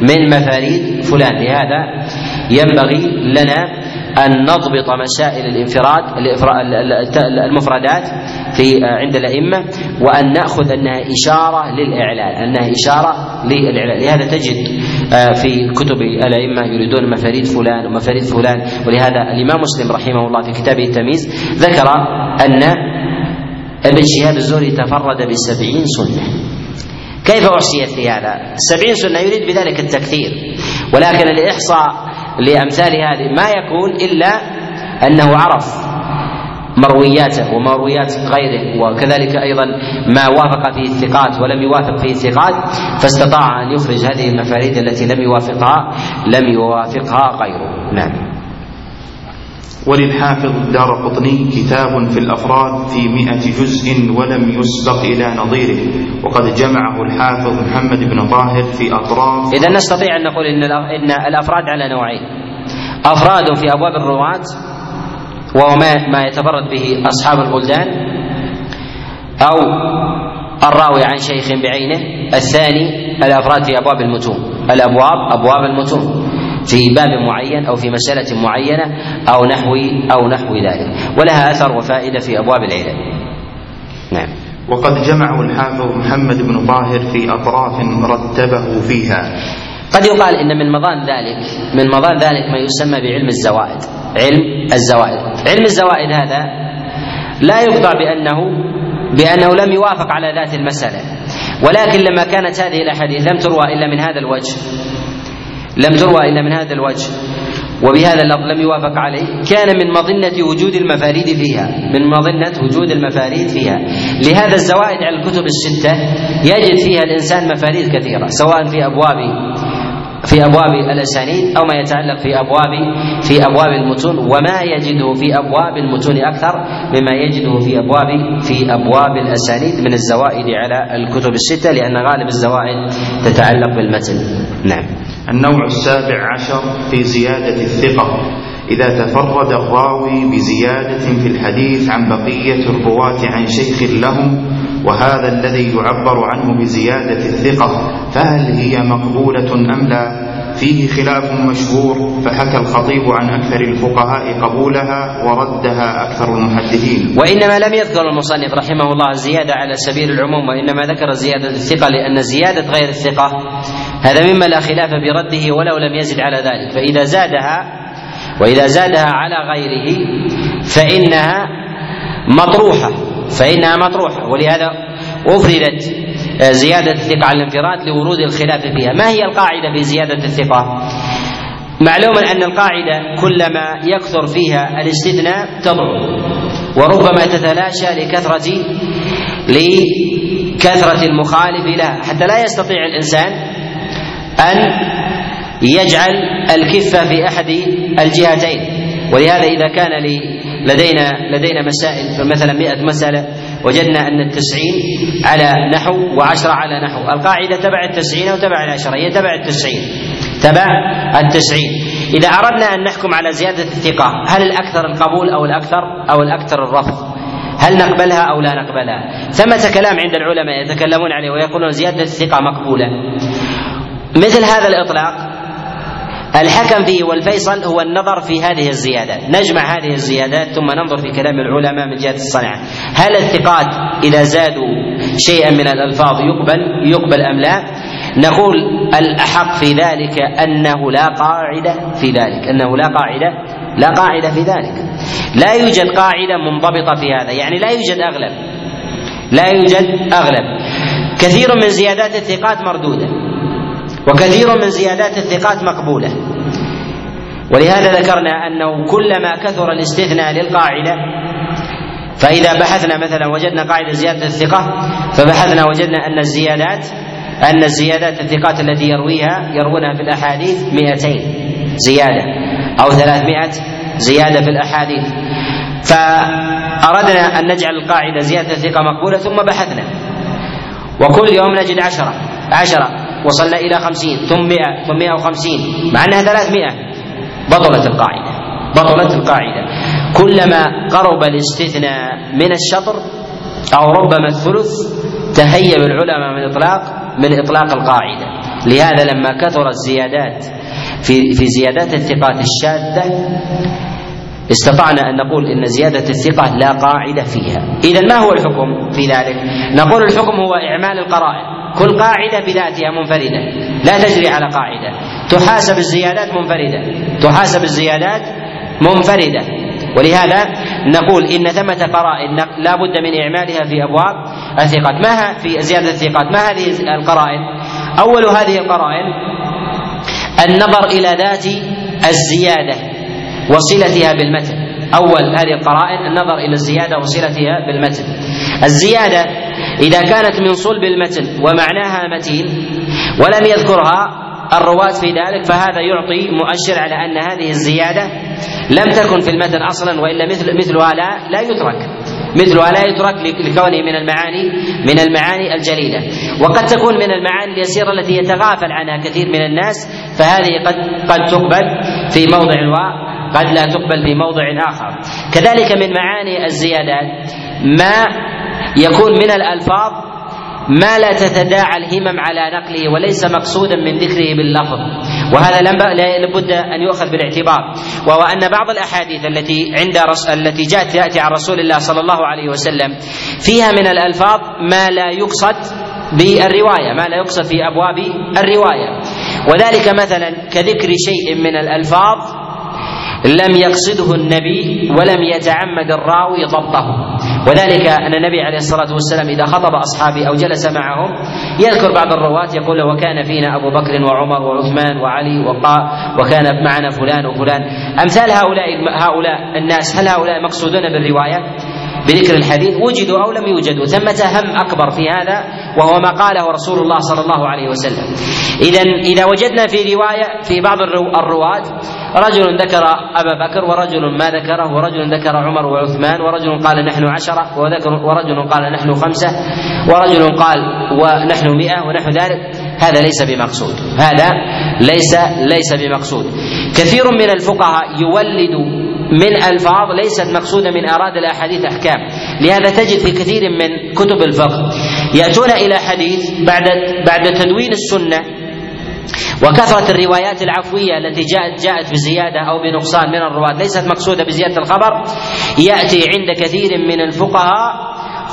من مفاريد فلان. لهذا ينبغي لنا أن نضبط مسائل الانفراد المفردات في عند الأئمة وأن نأخذ أنها إشارة للإعلان أنها إشارة للإعلان. لهذا تجد في كتب الأئمة يريدون مفاريد فلان ومفاريد فلان. ولهذا الإمام مسلم رحمه الله في كتابه التمييز ذكر أن ابن شهاب الزهري تفرد بسبعين سنة. كيف أحصيت في هذا؟ سبعين سنة يريد بذلك التكثير. ولكن الإحصاء لأمثال هذه. ما يكون إلا أنه عرف مروياته ومرويات غيره وكذلك أيضا ما وافق فيه الثقات ولم يوافق فيه الثقات فاستطاع أن يخرج هذه المفاريد التي لم يوافقها لم يوافقها غيره. نعم.
وللحافظ الدار قطني كتاب في الأفراد في مئة جزء ولم يسبق إلى نظيره. وقد جمعه الحافظ محمد بن طاهر في أطراف
إذا نستطيع أن نقول إن الأفراد على نوعين. أفراد في أبواب الرواة وهو ما ما يتفرد به أصحاب البلدان أو الراوي عن شيخ بعينه الثاني الأفراد في أبواب المتون. الأبواب أبواب المتون. في باب معين أو في مسألة معينة أو نحو أو نحو ذلك ولها أثر وفائدة في أبواب العلم. نعم.
وقد جمعه الحافظ محمد بن طاهر في أطراف رتبه فيها.
قد يقال إن من مظان ذلك من مظان ذلك ما يسمى بعلم الزوائد علم الزوائد علم الزوائد هذا لا يقطع بانه بأنه لم يوافق على ذات المسألة ولكن لما كانت هذه الأحاديث لم تروى إلا من هذا الوجه لم تروى إلا من هذا الوجه. وبهذا اللفظ لم يوافق عليه. كان من مظنة وجود المفاريد فيها. من مظنة وجود المفاريد فيها. لهذا الزوائد على الكتب الستة يجد فيها الإنسان مفاريد كثيرة. سواء في أبواب في أبواب الأسانيد أو ما يتعلق في ابواب في أبواب المتون وما يجده في أبواب المتون أكثر مما يجده في ابواب في أبواب الأسانيد من الزوائد على الكتب الستة لأن غالب الزوائد تتعلق بالمتن. نعم.
النوع السابع عشر في زيادة الثقة إذا تفرد الراوي بزيادة في الحديث عن بقية الرواة عن شيخ له وهذا الذي يعبر عنه بزيادة الثقة فهل هي مقبولة أم لا؟ فيه خلاف مشهور فحكى الخطيب عن أكثر الفقهاء قبولها وردها أكثر المحدثين.
وإنما لم يذكر المصنف رحمه الله الزيادة على سبيل العموم وإنما ذكر زيادة الثقة لأن زيادة غير الثقة هذا مما لا خلاف برده ولو لم يزد على ذلك. فإذا زادها وإذا زادها على غيره فإنها مطروحة فإنها مطروحة. ولهذا أفردت زيادة الثقة على الانفراد لورود الخلاف فيها. ما هي القاعدة في زيادة الثقة؟ معلوم أن القاعدة كلما يكثر فيها الاستثناء تضعف وربما تتلاشى لكثرة لكثرة المخالف لها. حتى لا يستطيع الإنسان أن يجعل الكفة في أحد الجهتين. ولهذا إذا كان لدينا لدينا مسائل فمثلا 100 مسألة وجدنا أن التسعين على نحو وعشرة على نحو. القاعدة تبع التسعين أو تبع العشرة؟ هي تبع التسعين. تبع التسعين. إذا أردنا أن نحكم على زيادة الثقة هل الأكثر القبول أو الأكثر أو الأكثر الرفض؟ هل نقبلها أو لا نقبلها؟ ثمة كلام عند العلماء يتكلمون عليه ويقولون زيادة الثقة مقبولة. مثل هذا الإطلاق الحكم فيه والفيصل هو النظر في هذه الزيادات نجمع هذه الزيادات ثم ننظر في كلام العلماء من جهة الصنعة. هل الثقات إذا زادوا شيئا من الألفاظ يقبل؟ يقبل أم لا؟ نقول الأحق في ذلك أنه لا قاعدة في ذلك. أنه لا قاعدة لا قاعدة في ذلك. لا يوجد قاعدة منضبطة في هذا. يعني لا يوجد أغلب. لا يوجد أغلب. كثير من زيادات الثقات مردودة. وكثير من زيادات الثقات مقبولة. ولهذا ذكرنا أنه كلما كثر الاستثناء للقاعدة فإذا بحثنا مثلا وجدنا قاعدة زيادة الثقة فبحثنا وجدنا أن الزيادات أن الزيادات الثقات التي يرويها يروونها في الأحاديث 200 زيادة أو 300 زيادة في الأحاديث. فأردنا أن نجعل القاعدة زيادة الثقة مقبولة ثم بحثنا. وكل يوم نجد عشرة عشرة. وصلنا إلى خمسين ثم مئة ثم مئة وخمسين مع أنها ثلاثمائة بطلت القاعدة بطلت القاعدة. كلما قرب الاستثناء من الشطر أو ربما الثلث تهيب العلماء من إطلاق من إطلاق القاعدة. لهذا لما كثر الزيادات في في زيادات الثقات الشاذة استطعنا أن نقول إن زيادة الثقة لا قاعدة فيها. إذا ما هو الحكم في ذلك؟ نقول الحكم هو إعمال القرائن. كل قاعدة بذاتها منفردة. لا تجري على قاعدة. تحاسب الزيادات منفردة. تحاسب الزيادات منفردة. ولهذا نقول إن ثمة قرائن لا بد من إعمالها في أبواب الثقات. ما في زيادة الثقات؟ ما هذه القرائن؟ أول هذه القرائن النظر إلى ذات الزيادة وصلتها بالمتن. أول هذه القرائن النظر إلى الزيادة وصلتها بالمتن. الزيادة إذا كانت من صلب المتن ومعناها متين ولم يذكرها الرواة في ذلك فهذا يعطي مؤشر على أن هذه الزيادة لم تكن في المتن أصلا وإلا مثل مثلها لا لا يترك. مثلها لا يترك لكونه من المعاني من المعاني الجليلة. وقد تكون من المعاني اليسيرة التي يتغافل عنها كثير من الناس فهذه قد قد تقبل في موضع وقد لا تقبل في موضع آخر. كذلك من معاني الزيادات ما يكون من الألفاظ ما لا تتداعى الهمم على نقله وليس مقصودا من ذكره باللفظ. وهذا لابد أن يؤخذ بالاعتبار. وهو أن بعض الأحاديث التي عند رس... التي جاءت تأتي عن رسول الله صلى الله عليه وسلم فيها من الألفاظ ما لا يقصد بالرواية ما لا يقصد في أبواب الرواية. وذلك مثلا كذكر شيء من الألفاظ لم يقصده النبي ولم يتعمد الراوي ضبطه. وذلك أن النبي عليه الصلاة والسلام إذا خطب أصحابه أو جلس معهم يذكر بعض الرواة يقول وكان فينا أبو بكر وعمر وعثمان وعلي وكان معنا فلان وفلان أمثال هؤلاء هؤلاء الناس هل هؤلاء مقصودون بالرواية؟ بذكر الحديث وجدوا أو لم يوجدوا. ثمة هم أكبر في هذا وهو ما قاله رسول الله صلى الله عليه وسلم. اذا إذا وجدنا في رواية في بعض الرواة رجل ذكر أبا بكر ورجل ما ذكره ورجل ذكر عمر وعثمان ورجل قال نحن عشرة وذكر ورجل قال نحن خمسة ورجل قال ونحن مئة ونحو ذلك. هذا ليس بمقصود. هذا ليس ليس بمقصود. كثير من الفقهاء يولد من الفاظ ليست مقصودة من أراد الأحاديث أحكام. لهذا تجد في كثير من كتب الفقه يأتون إلى حديث بعد بعد تدوين السنة وكثرة الروايات العفوية التي جاءت جاءت بزيادة أو بنقصان من الرواة ليست مقصودة بزيادة الخبر. يأتي عند كثير من الفقهاء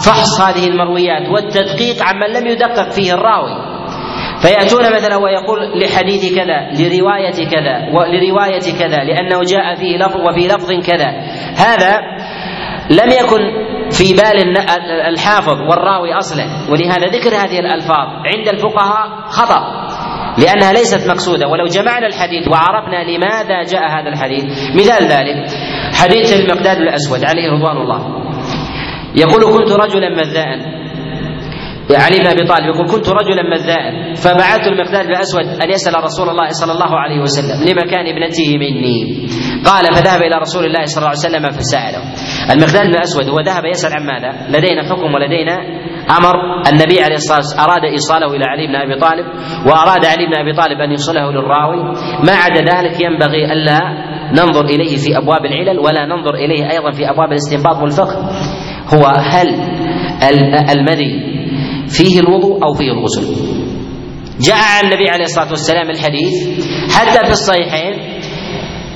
فحص هذه المرويات والتدقيق عمن لم يدقق فيه الراوي. فيأتون مثلا ويقول لحديث كذا لرواية كذا ولرواية كذا لأنه جاء فيه لفظ وفي لفظ كذا. هذا لم يكن في بال الحافظ والراوي أصلا ولهذا ذكر هذه الألفاظ. عند الفقهاء خطأ لأنها ليست مقصودة. ولو جمعنا الحديث وعرفنا لماذا جاء هذا الحديث. مثال ذلك حديث المقداد الأسود عليه رضوان الله. يقول كنت رجلا مذاء علي بن أبي طالب يقول كنت رجلا مذاء فبعثت المقداد الأسود أن يسأل رسول الله صلى الله عليه وسلم لمكان ابنته مني؟ قال فذهب إلى رسول الله صلى الله عليه وسلم فسأله. المقداد الأسود هو ذهب يسأل عن ماذا؟ لدينا حكم ولدينا أمر. النبي عليه الصلاة والسلام أراد إيصاله إلى علي بن أبي طالب وأراد علي بن أبي طالب أن يوصله للراوي. ما عدا ذلك ينبغي ألا ننظر إليه في أبواب العلل ولا ننظر إليه أيضا في أبواب الاستنباط والفقه. هو هل المذي فيه الوضوء أو فيه الغسل. جاء عن النبي عليه الصلاة والسلام الحديث حتى في الصحيحين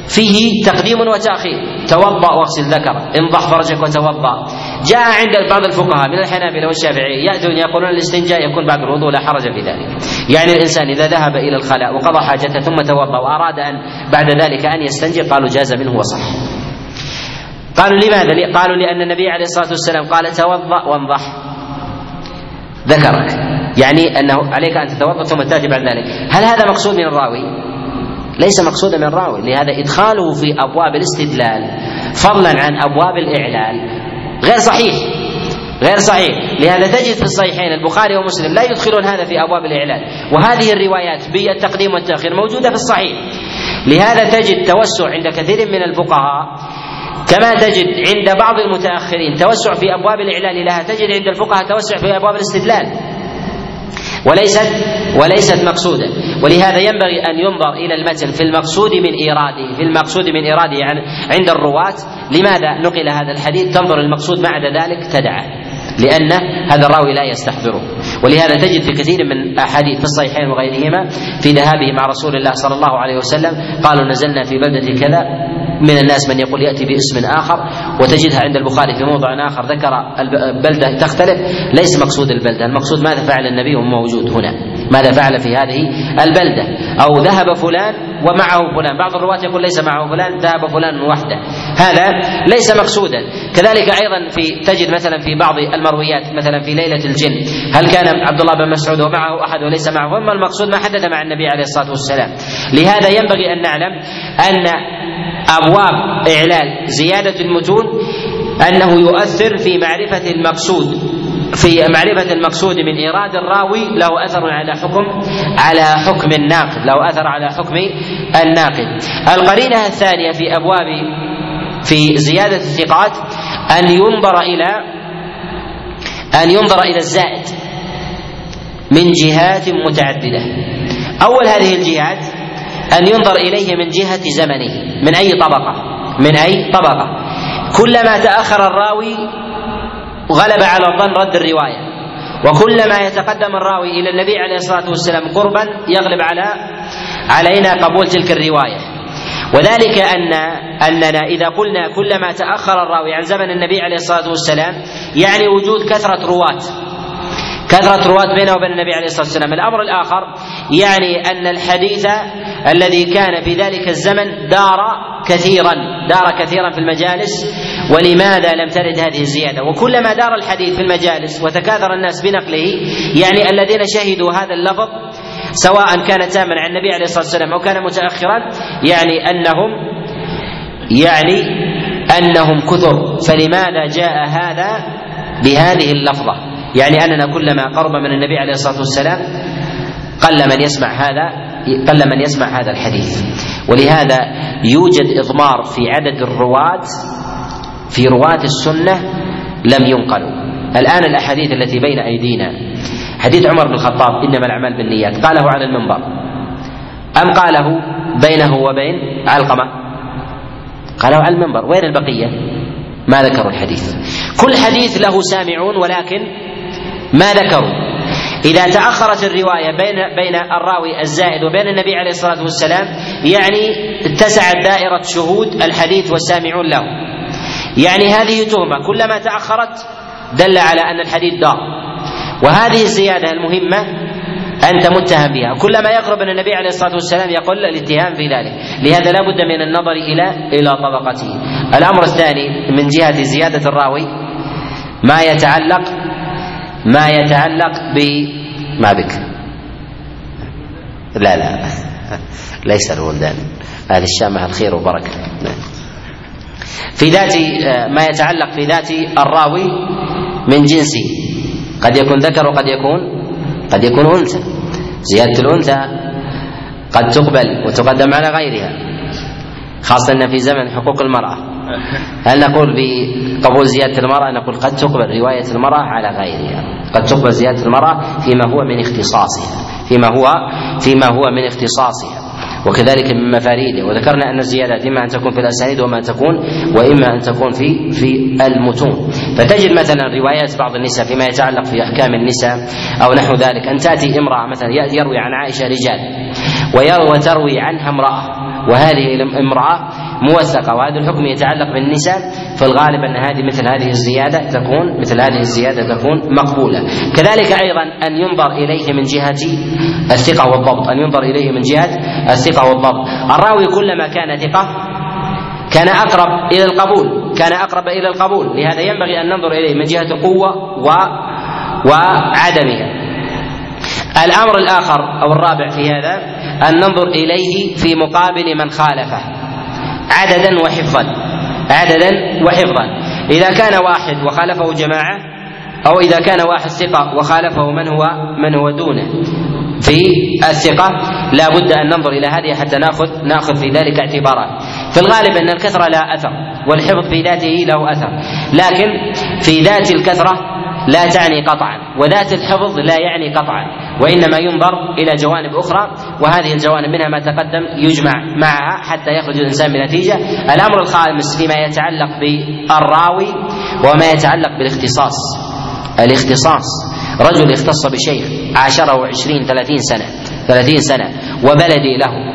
فيه تقديم وتأخير. توضأ واغسل ذكر انضح فرجك وتوضأ. جاء عند بعض الفقهاء من الحنابلة والشافعية ياتون يقولون الاستنجاء يكون بعد الوضوء لا حرج في ذلك. يعني الإنسان إذا ذهب إلى الخلاء وقضى حاجته ثم توضأ وأراد أن بعد ذلك أن يستنجي قالوا جاز منه وصح. قالوا لماذا؟ قالوا لأن النبي عليه الصلاة والسلام قال توضأ وانضح. ذكرك. يعني أنه عليك أن تتوضأ ثم تأتي بعد ذلك. هل هذا مقصود من الراوي؟ ليس مقصودا من الراوي لهذا إدخاله في أبواب الاستدلال. فضلا عن أبواب الإعلال. غير صحيح. غير صحيح. لهذا تجد في الصحيحين البخاري ومسلم لا يدخلون هذا في أبواب الاعلان وهذه الروايات بالتقديم والتأخير موجودة في الصحيح. لهذا تجد توسع عند كثير من الفقهاء كما تجد عند بعض المتأخرين توسع في أبواب الإعلان لها تجد عند الفقهاء توسع في أبواب الاستدلال. وليست وليست مقصودة. ولهذا ينبغي أن ينظر إلى المتن في المقصود من إيراده في المقصود من إيراده يعني عند الرواة. لماذا نقل هذا الحديث؟ تنظر المقصود بعد ذلك تدعه لأن هذا الراوي لا يستحضره. ولهذا تجد في كثير من أحاديث في الصحيحين وغيرهما في ذهابه مع رسول الله صلى الله عليه وسلم قالوا نزلنا في بلدة كذا. من الناس من يقول يأتي باسم آخر وتجدها عند البخاري في موضع آخر ذكر البلده تختلف ليس مقصود البلدة، المقصود ماذا فعل النبي وهو موجود هنا، ماذا فعل في هذه البلدة، أو ذهب فلان ومعه فلان، بعض الرواة يقول ليس معه فلان، ذهب فلان وحده، هذا ليس مقصودا، كذلك أيضا في تجد مثلا في بعض المرويات مثلا في ليلة الجن، هل كان عبد الله بن مسعود ومعه أحد وليس معه، اما المقصود ما حدث مع النبي عليه الصلاة والسلام، لهذا ينبغي أن نعلم أن أبواب اعلال زيادة المتون أنه يؤثر في معرفة المقصود في معرفة المقصود من إيراد الراوي له أثر على حكم على حكم الناقد له أثر على حكم الناقد. القرينة الثانية في أبواب في زيادة الثقات أن ينظر إلى أن ينظر إلى الزائد من جهات متعددة. أول هذه الجهات أن ينظر إليه من جهة زمنه. من أي طبقة؟ من أي طبقة؟ كلما تأخر الراوي غلب على الظن رد الرواية. وكلما يتقدم الراوي إلى النبي عليه الصلاة والسلام قربا يغلب على علينا قبول تلك الرواية. وذلك أن أننا إذا قلنا كلما تأخر الراوي عن زمن النبي عليه الصلاة والسلام يعني وجود كثرة رواة. كثرة رواة بينه وبين النبي عليه الصلاة والسلام. الأمر الآخر يعني أن الحديث الذي كان في ذلك الزمن دار كثيرا دار كثيرا في المجالس ولماذا لم ترد هذه الزيادة؟ وكلما دار الحديث في المجالس وتكاثر الناس بنقله يعني الذين شهدوا هذا اللفظ سواء كان تاما عن النبي عليه الصلاة والسلام أو كان متأخرا يعني أنهم يعني أنهم كثر. فلماذا جاء هذا بهذه اللفظة؟ يعني أننا كلما قرب من النبي عليه الصلاة والسلام قل من يسمع هذا قل من يسمع هذا الحديث. ولهذا يوجد إضمار في عدد الرواة في رواة السنة لم ينقلوا. الآن الأحاديث التي بين أيدينا. حديث عمر بن الخطاب إنما الأعمال بالنيات. قاله على المنبر. أم قاله بينه وبين علقمة؟ قاله على المنبر. وين البقية؟ ما ذكروا الحديث. كل حديث له سامعون ولكن ما ذكروا إذا تأخرت الرواية بين بين الراوي الزائد وبين النبي عليه الصلاة والسلام يعني اتسعت دائرة شهود الحديث والسامعون له. يعني هذه تهمة كلما تأخرت دل على أن الحديث دار. وهذه الزيادة المهمة أنت متهم بها، كلما يقرب من النبي عليه الصلاة والسلام يقل الاتهام في ذلك، لهذا لا بد من النظر إلى إلى طبقته. الأمر الثاني من جهة زيادة الراوي ما يتعلق ما يتعلق ب ما بك. لا لا. ليس الولدان. هذه الشامة الخير وبركة في ذات ما يتعلق في ذات الراوي من جنسه قد يكون ذكر وقد يكون قد يكون أنثى. زيادة الأنثى قد تقبل وتقدم على غيرها خاصة أن في زمن حقوق المرأة. هل نقول بقبول زيادة المرأة؟ نقول قد تقبل رواية المرأة على غيرها. قد تقبل زيادة المرأة فيما هو من اختصاصها. فيما هو فيما هو من اختصاصها. وكذلك من مفاريده وذكرنا أن الزيادات إما أن تكون في الأسانيد وما تكون وإما أن تكون في في المتون. فتجد مثلا روايات بعض النساء فيما يتعلق في أحكام النساء أو نحو ذلك. أن تأتي امرأة مثلا يروي عن عائشة رجال وتروي عنها امرأة. وهذه الامراه موثقة وهذا الحكم يتعلق بالنساء فالغالب أن هذه مثل هذه الزيادة تكون مثل هذه الزيادة تكون مقبولة. كذلك أيضا أن ينظر إليه من جهة الثقة والضبط أن ينظر إليه من جهة الثقة والضبط. الراوي كلما كان ثقة كان أقرب إلى القبول كان أقرب إلى القبول. لهذا ينبغي أن ننظر إليه من جهة القوة و وعدمها. الأمر الآخر أو الرابع في هذا أن ننظر إليه في مقابل من خالفه. عددا وحفظا. عددا وحفظا. إذا كان واحد وخالفه جماعة أو إذا كان واحد ثقة وخالفه من هو من هو دونه. في الثقة لا بد أن ننظر إلى هذه حتى نأخذ نأخذ في ذلك اعتبارات. في الغالب أن الكثرة لا أثر والحفظ في ذاته له أثر. لكن في ذات الكثرة لا تعني قطعا وذات الحفظ لا يعني قطعا وإنما ينظر إلى جوانب أخرى وهذه الجوانب منها ما تقدم يجمع معها حتى يخرج الإنسان بنتيجة. الأمر الخامس فيما يتعلق بالراوي وما يتعلق بالاختصاص. الاختصاص رجل اختص بشيخ عاشره عشرين ثلاثين سنة ثلاثين سنة وبلدي له.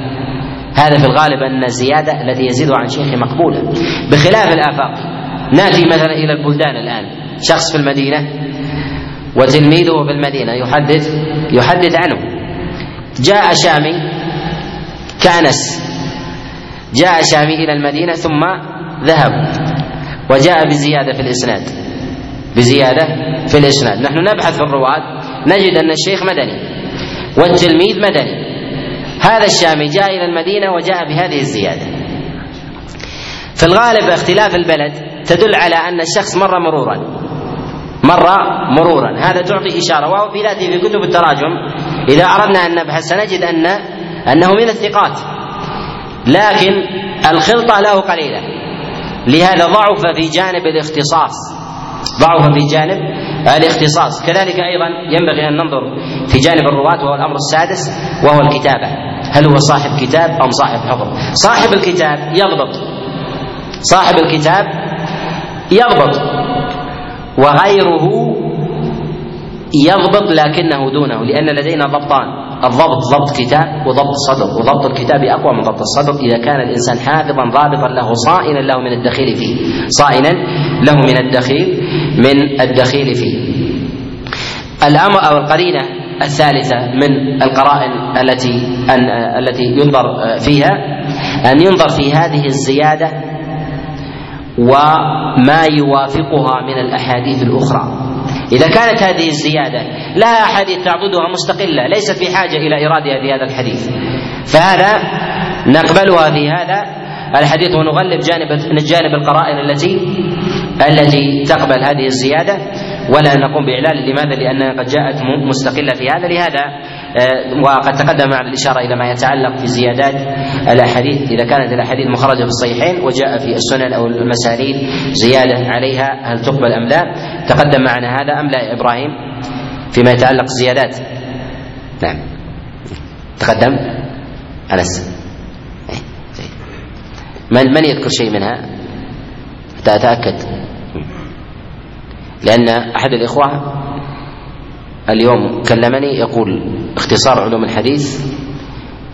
هذا في الغالب أن الزيادة التي يزيد عن شيخ مقبولة. بخلاف الآفاق نأتي مثلا إلى البلدان الآن. شخص في المدينة وتلميذه في المدينة يحدث يحدث عنه. جاء شامي كانس. جاء شامي إلى المدينة ثم ذهب وجاء بزيادة في الإسناد. بزيادة في الإسناد. نحن نبحث في الرواة نجد أن الشيخ مدني والتلميذ مدني. هذا الشامي جاء إلى المدينة وجاء بهذه الزيادة. في الغالب اختلاف البلد تدل على أن الشخص مر مرورا. مر مرورا. هذا تعطي إشارة. وهو في ذاته في كتب التراجم إذا أردنا أن نبحث سنجد أن أنه من الثقات. لكن الخلطة له قليلة. لهذا ضعف في جانب الاختصاص. ضعف في جانب الاختصاص. كذلك أيضا ينبغي أن ننظر في جانب الرواة وهو الأمر السادس وهو الكتابة. هل هو صاحب كتاب أم صاحب حفظ؟ صاحب الكتاب يضبط. صاحب الكتاب يضبط وغيره يضبط لكنه دونه لأن لدينا ضبطان. الضبط ضبط كتاب وضبط صدر وضبط الكتاب أقوى من ضبط الصدر. إذا كان الإنسان حافظا ضابطا له صائنا له من الدخيل فيه. صائنا له من الدخيل من الدخيل فيه. الأمر أو القرينة الثالثة من القرائن التي أن التي ينظر فيها أن ينظر في هذه الزيادة وما يوافقها من الأحاديث الأخرى. إذا كانت هذه الزيادة لها أحاديث تعضدها مستقلة ليست في حاجة إلى ارادها في هذا الحديث. فهذا نقبلها في هذا الحديث ونغلب جانب جانب القرائن التي التي تقبل هذه الزيادة. ولا نقوم بإعلان لماذا؟ لانها قد جاءت مستقلة في هذا. لهذا آه، وقد تقدم معنا الإشارة إلى ما يتعلق في زيادات الأحاديث. إذا كانت الأحاديث مخرجة في الصحيحين وجاء في السنن أو المسانيد زيادة عليها هل تقبل أم لا؟ تقدم معنا هذا أم لا إبراهيم؟ فيما يتعلق الزيادات نعم. تقدم. أنس. إيه، من من يذكر شيء منها؟ حتى أتأكد. لأن أحد الإخوة اليوم كلمني يقول اختصار علوم الحديث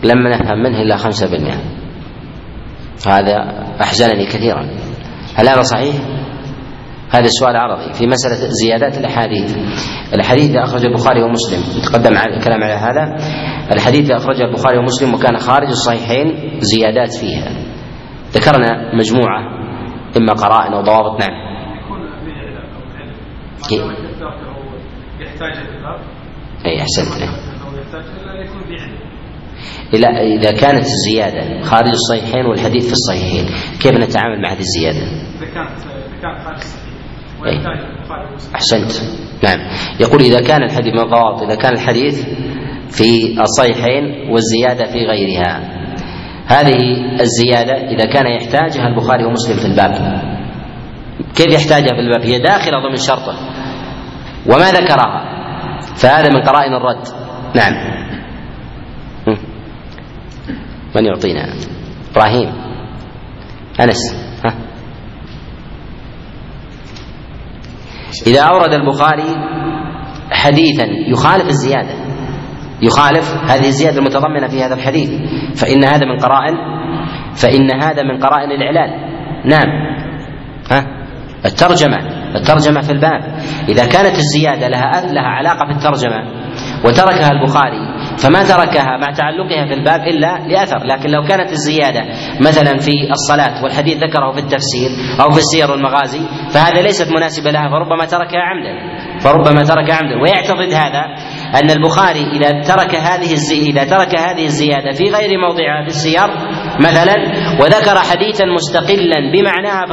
لم نفهم منه إلا خمسة بالمئة. هذا أحزنني كثيرا. هل هذا صحيح؟ هذا السؤال عرضي في مسألة زيادات الأحاديث. الحديث أخرج البخاري ومسلم. يتقدم الكلام على هذا. الحديث إذا أخرج البخاري ومسلم وكان خارج الصحيحين زيادات فيها. ذكرنا مجموعة إما قرائن أو ضوابط. نعم. يحتاج أي أحسنت. إذا إذا كانت الزيادة خارج الصحيحين والحديث في الصحيحين كيف نتعامل مع هذه الزيادة؟ إذا كانت إذا كانت خارج الصحيحين. أحسنت. نعم. يقول إذا كان الحديث من الضوابط إذا كان الحديث في الصحيحين والزيادة في غيرها. هذه الزيادة إذا كان يحتاجها البخاري ومسلم في الباب. كيف يحتاجها في الباب؟ هي داخلة ضمن شرطة؟ وما ذكرها فهذا من قرائن الرد. نعم. من يعطينا؟ إبراهيم. أنس. ها. إذا أورد البخاري حديثا يخالف الزيادة يخالف هذه الزيادة المتضمنة في هذا الحديث فإن هذا من قرائن فإن هذا من قرائن الإعلان. نعم. ها. الترجمة. الترجمة في الباب. إذا كانت الزيادة لها لها علاقة بالترجمة وتركها البخاري فما تركها مع تعلقها في الباب إلا لأثر، لكن لو كانت الزيادة مثلا في الصلاة والحديث ذكره في التفسير أو في السير والمغازي فهذا ليست مناسبة لها فربما تركها عمدا. فربما ترك عمدا. ويعتقد هذا أن البخاري إذا ترك هذه الزي إذا ترك هذه الزيادة في غير موضعها في السير مثلا وذكر حديثا مستقلا بمعناها في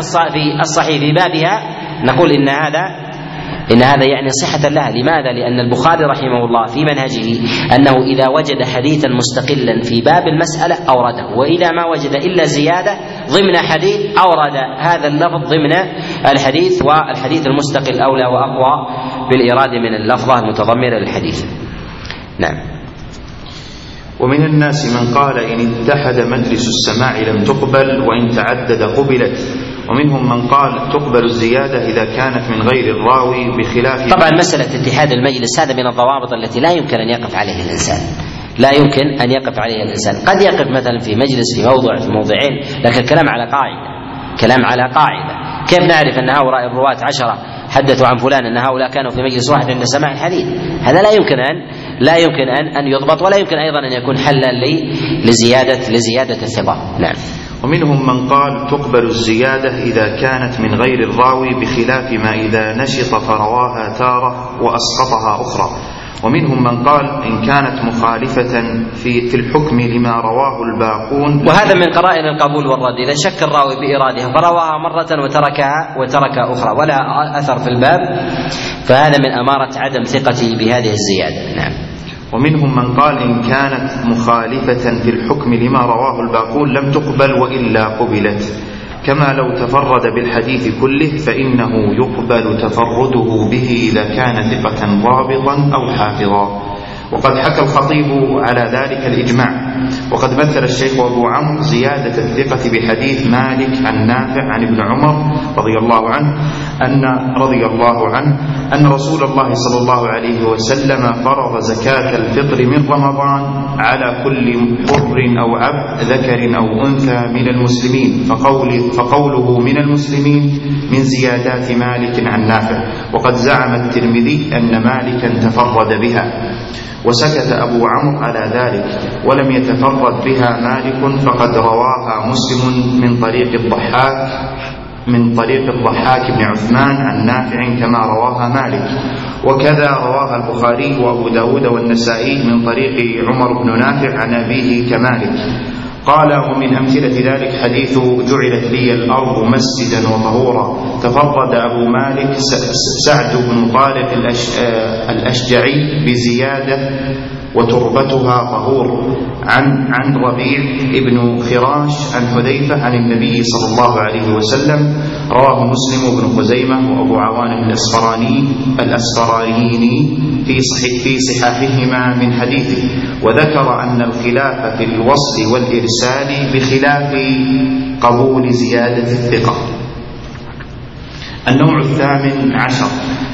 الصحيح في بابها. نقول إن هذا إن هذا يعني صحة لها. لماذا؟ لأن البخاري رحمه الله في منهجه أنه إذا وجد حديثا مستقلا في باب المسألة أورده وإذا ما وجد إلا زيادة ضمن حديث أورد. هذا اللفظ ضمن الحديث والحديث المستقل أولى وأقوى بالإرادة من اللفظة المتضمنة للحديث. نعم.
ومن الناس من قال إن اتحد مجلس السماع لم تقبل وإن تعدد قبلت. ومنهم من قال تقبل الزيادة إذا كانت من غير الراوي بخلاف
طبعا مسألة اتحاد المجلس هذا من الضوابط التي لا يمكن أن يقف عليه الإنسان. لا يمكن أن يقف عليه الإنسان. قد يقف مثلا في مجلس في موضع في موضعين لكن الكلام على قاعدة. كلام على قاعدة. كيف نعرف أن هؤلاء الرواة عشرة حدثوا عن فلان أن هؤلاء كانوا في مجلس واحد عند سماع الحديث؟ هذا لا يمكن أن لا يمكن أن أن يضبط ولا يمكن أيضا أن يكون حلا لزيادة لزيادة الثقة. نعم.
ومنهم من قال تقبل الزيادة إذا كانت من غير الراوي بخلاف ما إذا نشط فرواها تارة وأسقطها أخرى. ومنهم من قال إن كانت مخالفة في, في الحكم لما رواه الباقون.
وهذا من قرائن القبول والرد. إذا شك الراوي بإرادها فرواها مرة وتركها وترك أخرى ولا أثر في الباب. فهذا من أمارة عدم ثقته بهذه الزيادة. نعم.
ومنهم من قال إن كانت مخالفة في الحكم لما رواه الباقون لم تقبل وإلا قبلت. كما لو تفرد بالحديث كله فإنه يقبل تفرده به إذا كان ثقة ضابطا أو حافظا. وقد حكى الخطيب على ذلك الإجماع. وقد مثل الشيخ أبو عمرو زيادة الثقة بحديث مالك عن نافع عن ابن عمر رضي الله عنه أن رضي الله عنه أن رسول الله صلى الله عليه وسلم فرض زكاة الفطر من رمضان على كل حر أو عبد ذكر أو أنثى من المسلمين. فقول فقوله من المسلمين من زيادات مالك عن نافع. وقد زعم الترمذي أن مالكا تفرد بها. وسكت أبو عمرو على ذلك ولم يتفرد بها مالك فقد رواها مسلم من طريق الضحاك من طريق الضحاك بن عثمان عن نافع كما رواها مالك. وكذا رواها البخاري وأبو داود والنسائي من طريق عمر بن نافع عن أبيه كمالك. قال ومن أمثلة ذلك حديث جعلت لي الأرض مسجدا وطهورا. تفرد أبو مالك سعد بن طارق الأشجعي بزيادة وتربتها طهور. عن عن ربيع ابن خراش عن حذيفة عن النبي صلى الله عليه وسلم. رواه مسلم بن خزيمة وأبو عوان الأسفراني الأسفرانيني في صحيح في صحاحهما من حديثه. وذكر أن الخلاف في الوصل والإرسال بخلاف قبول زيادة الثقة. النوع الثامن عشر.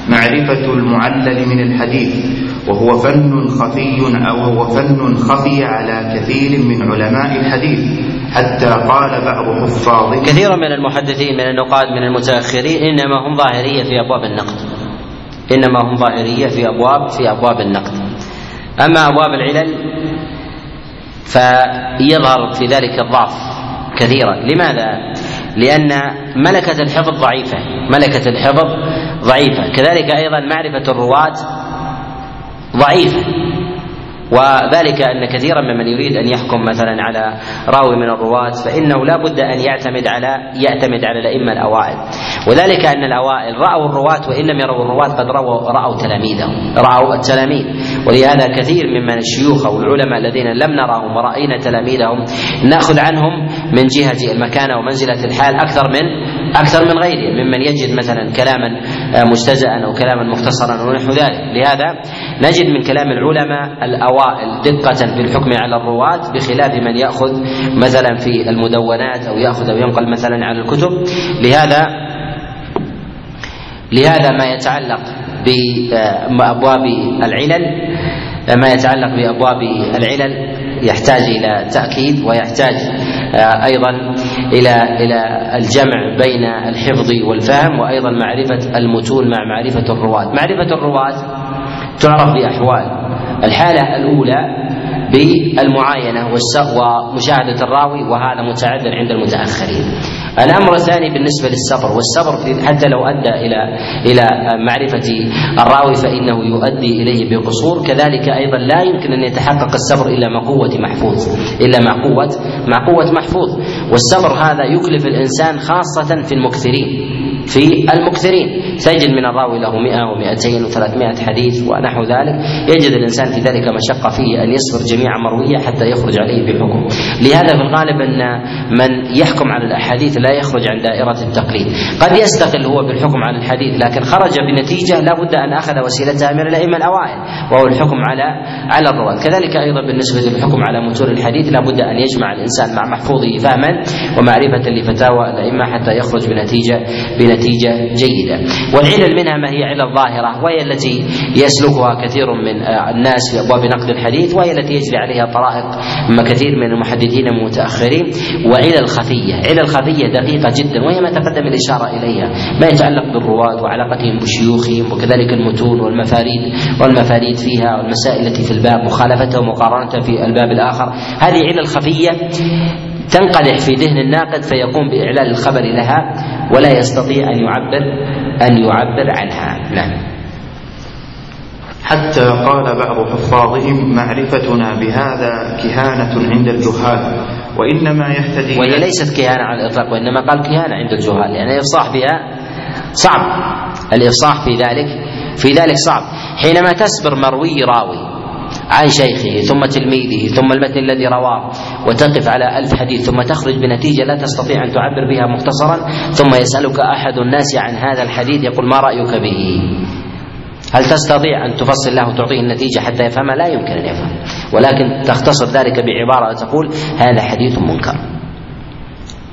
معرفة المعلل من الحديث وهو فن خفي أو هو فن خفي على كثير من علماء الحديث حتى قال بعض حفاظه
كثير من المحدثين من النقاد من المتأخرين إنما هم ظاهرية في أبواب النقد. إنما هم ظاهرية في أبواب في أبواب النقد. أما أبواب العلل فيظهر في ذلك الضعف كثيرا. لماذا؟ لأن ملكة الحفظ ضعيفة ملكة الحفظ ضعيفة. كذلك أيضا معرفة الرواة ضعيفة. وذلك أن كثيرا ممن يريد أن يحكم مثلا على راوي من الرواة فإنه لا بد أن يعتمد على يعتمد على الأئمة الأوائل. وذلك أن الأوائل رأوا الرواة وإن لم يروا الرواة قد رأوا رأوا تلاميذهم رأوا التلاميذ. ولهذا كثير ممن الشيوخ أو العلماء الذين لم نراهم ورأينا تلاميذهم نأخذ عنهم من جهة المكانه ومنزله الحال أكثر من أكثر من غيره ممن يجد مثلا كلاما مجتزأ أو كلاما مختصرا ونحو ذلك. لهذا نجد من كلام العلماء الأوائل دقة في الحكم على الرواة بخلاف من يأخذ مثلا في المدونات أو يأخذ أو ينقل مثلا على الكتب. لهذا لهذا ما يتعلق بابواب العلل ما يتعلق بأبواب العلل يحتاج إلى تأكيد ويحتاج أيضا إلى إلى الجمع بين الحفظ والفهم وأيضا معرفة المتون مع معرفة الرواة. معرفة الرواة تعرف بأحوال. الحالة الأولى بالمعاينة ومشاهدة الراوي وهذا متعذر عند المتأخرين. الأمر الثاني بالنسبة للصبر والصبر حتى لو أدى إلى إلى معرفة الراوي فإنه يؤدي إليه بقصور كذلك أيضا لا يمكن أن يتحقق الصبر إلا مع قوة محفوظ إلا مع قوه مع قوة محفوظ. والصبر هذا يكلف الإنسان خاصة في المكثرين في المكثرين. تجد من الراوي له 100 و200 و300 حديث ونحو ذلك. يجد الإنسان في ذلك مشقة فيه أن يصبر جميع مروية حتى يخرج عليه بحكم لهذا في الغالب أن من يحكم على الأحاديث لا يخرج عن دائرة التقليد. قد يستقل هو بالحكم على الحديث لكن خرج بنتيجة لا بد أن أخذ وسيلتها من الأئمة الأوائل وهو الحكم على على الرواة. كذلك أيضا بالنسبة للحكم على متون الحديث لا بد أن يجمع الإنسان مع محفوظه فهما ومعرفة لفتاوى الأئمة حتى يخرج بنتيجة بنتيجة جيدة. والعلل منها ما هي علل ظاهرة وهي التي يسلكها كثير من الناس في ابواب نقد الحديث وهي التي يجري عليها طرائق ما كثير من المحدثين المتاخرين وعلل خفيه علل خفيه دقيقة جدا وهي ما تقدم الإشارة إليها. ما يتعلق بالرواه وعلاقتهم بشيوخهم وكذلك المتون والمفاريد والمفاريد فيها والمسائل التي في الباب مخالفتها ومقارنتها في الباب الآخر. هذه علل خفيه تنقدح في ذهن الناقد فيقوم بإعلان الخبر لها ولا يستطيع أن يعبر أن يعبر عنها. نعم.
حتى قال بعض حفاظهم معرفتنا بهذا كهانة عند الجهال وإنما يهتدي
وهي ليست كهانة على الإطلاق وإنما قال كهانة عند الجهال لأن الإفصاح بها صعب الإفصاح في ذلك في ذلك صعب. حينما تسبر مروي راوي عن شيخه ثم تلميذه ثم المتن الذي رواه وتقف على ألف حديث ثم تخرج بنتيجة لا تستطيع أن تعبر بها مختصرا ثم يسألك أحد الناس عن هذا الحديث يقول ما رأيك به؟ هل تستطيع أن تفصل له وتعطيه النتيجة حتى يفهمها؟ لا يمكن أن يفهم ولكن تختصر ذلك بعبارة تقول هذا حديث منكر.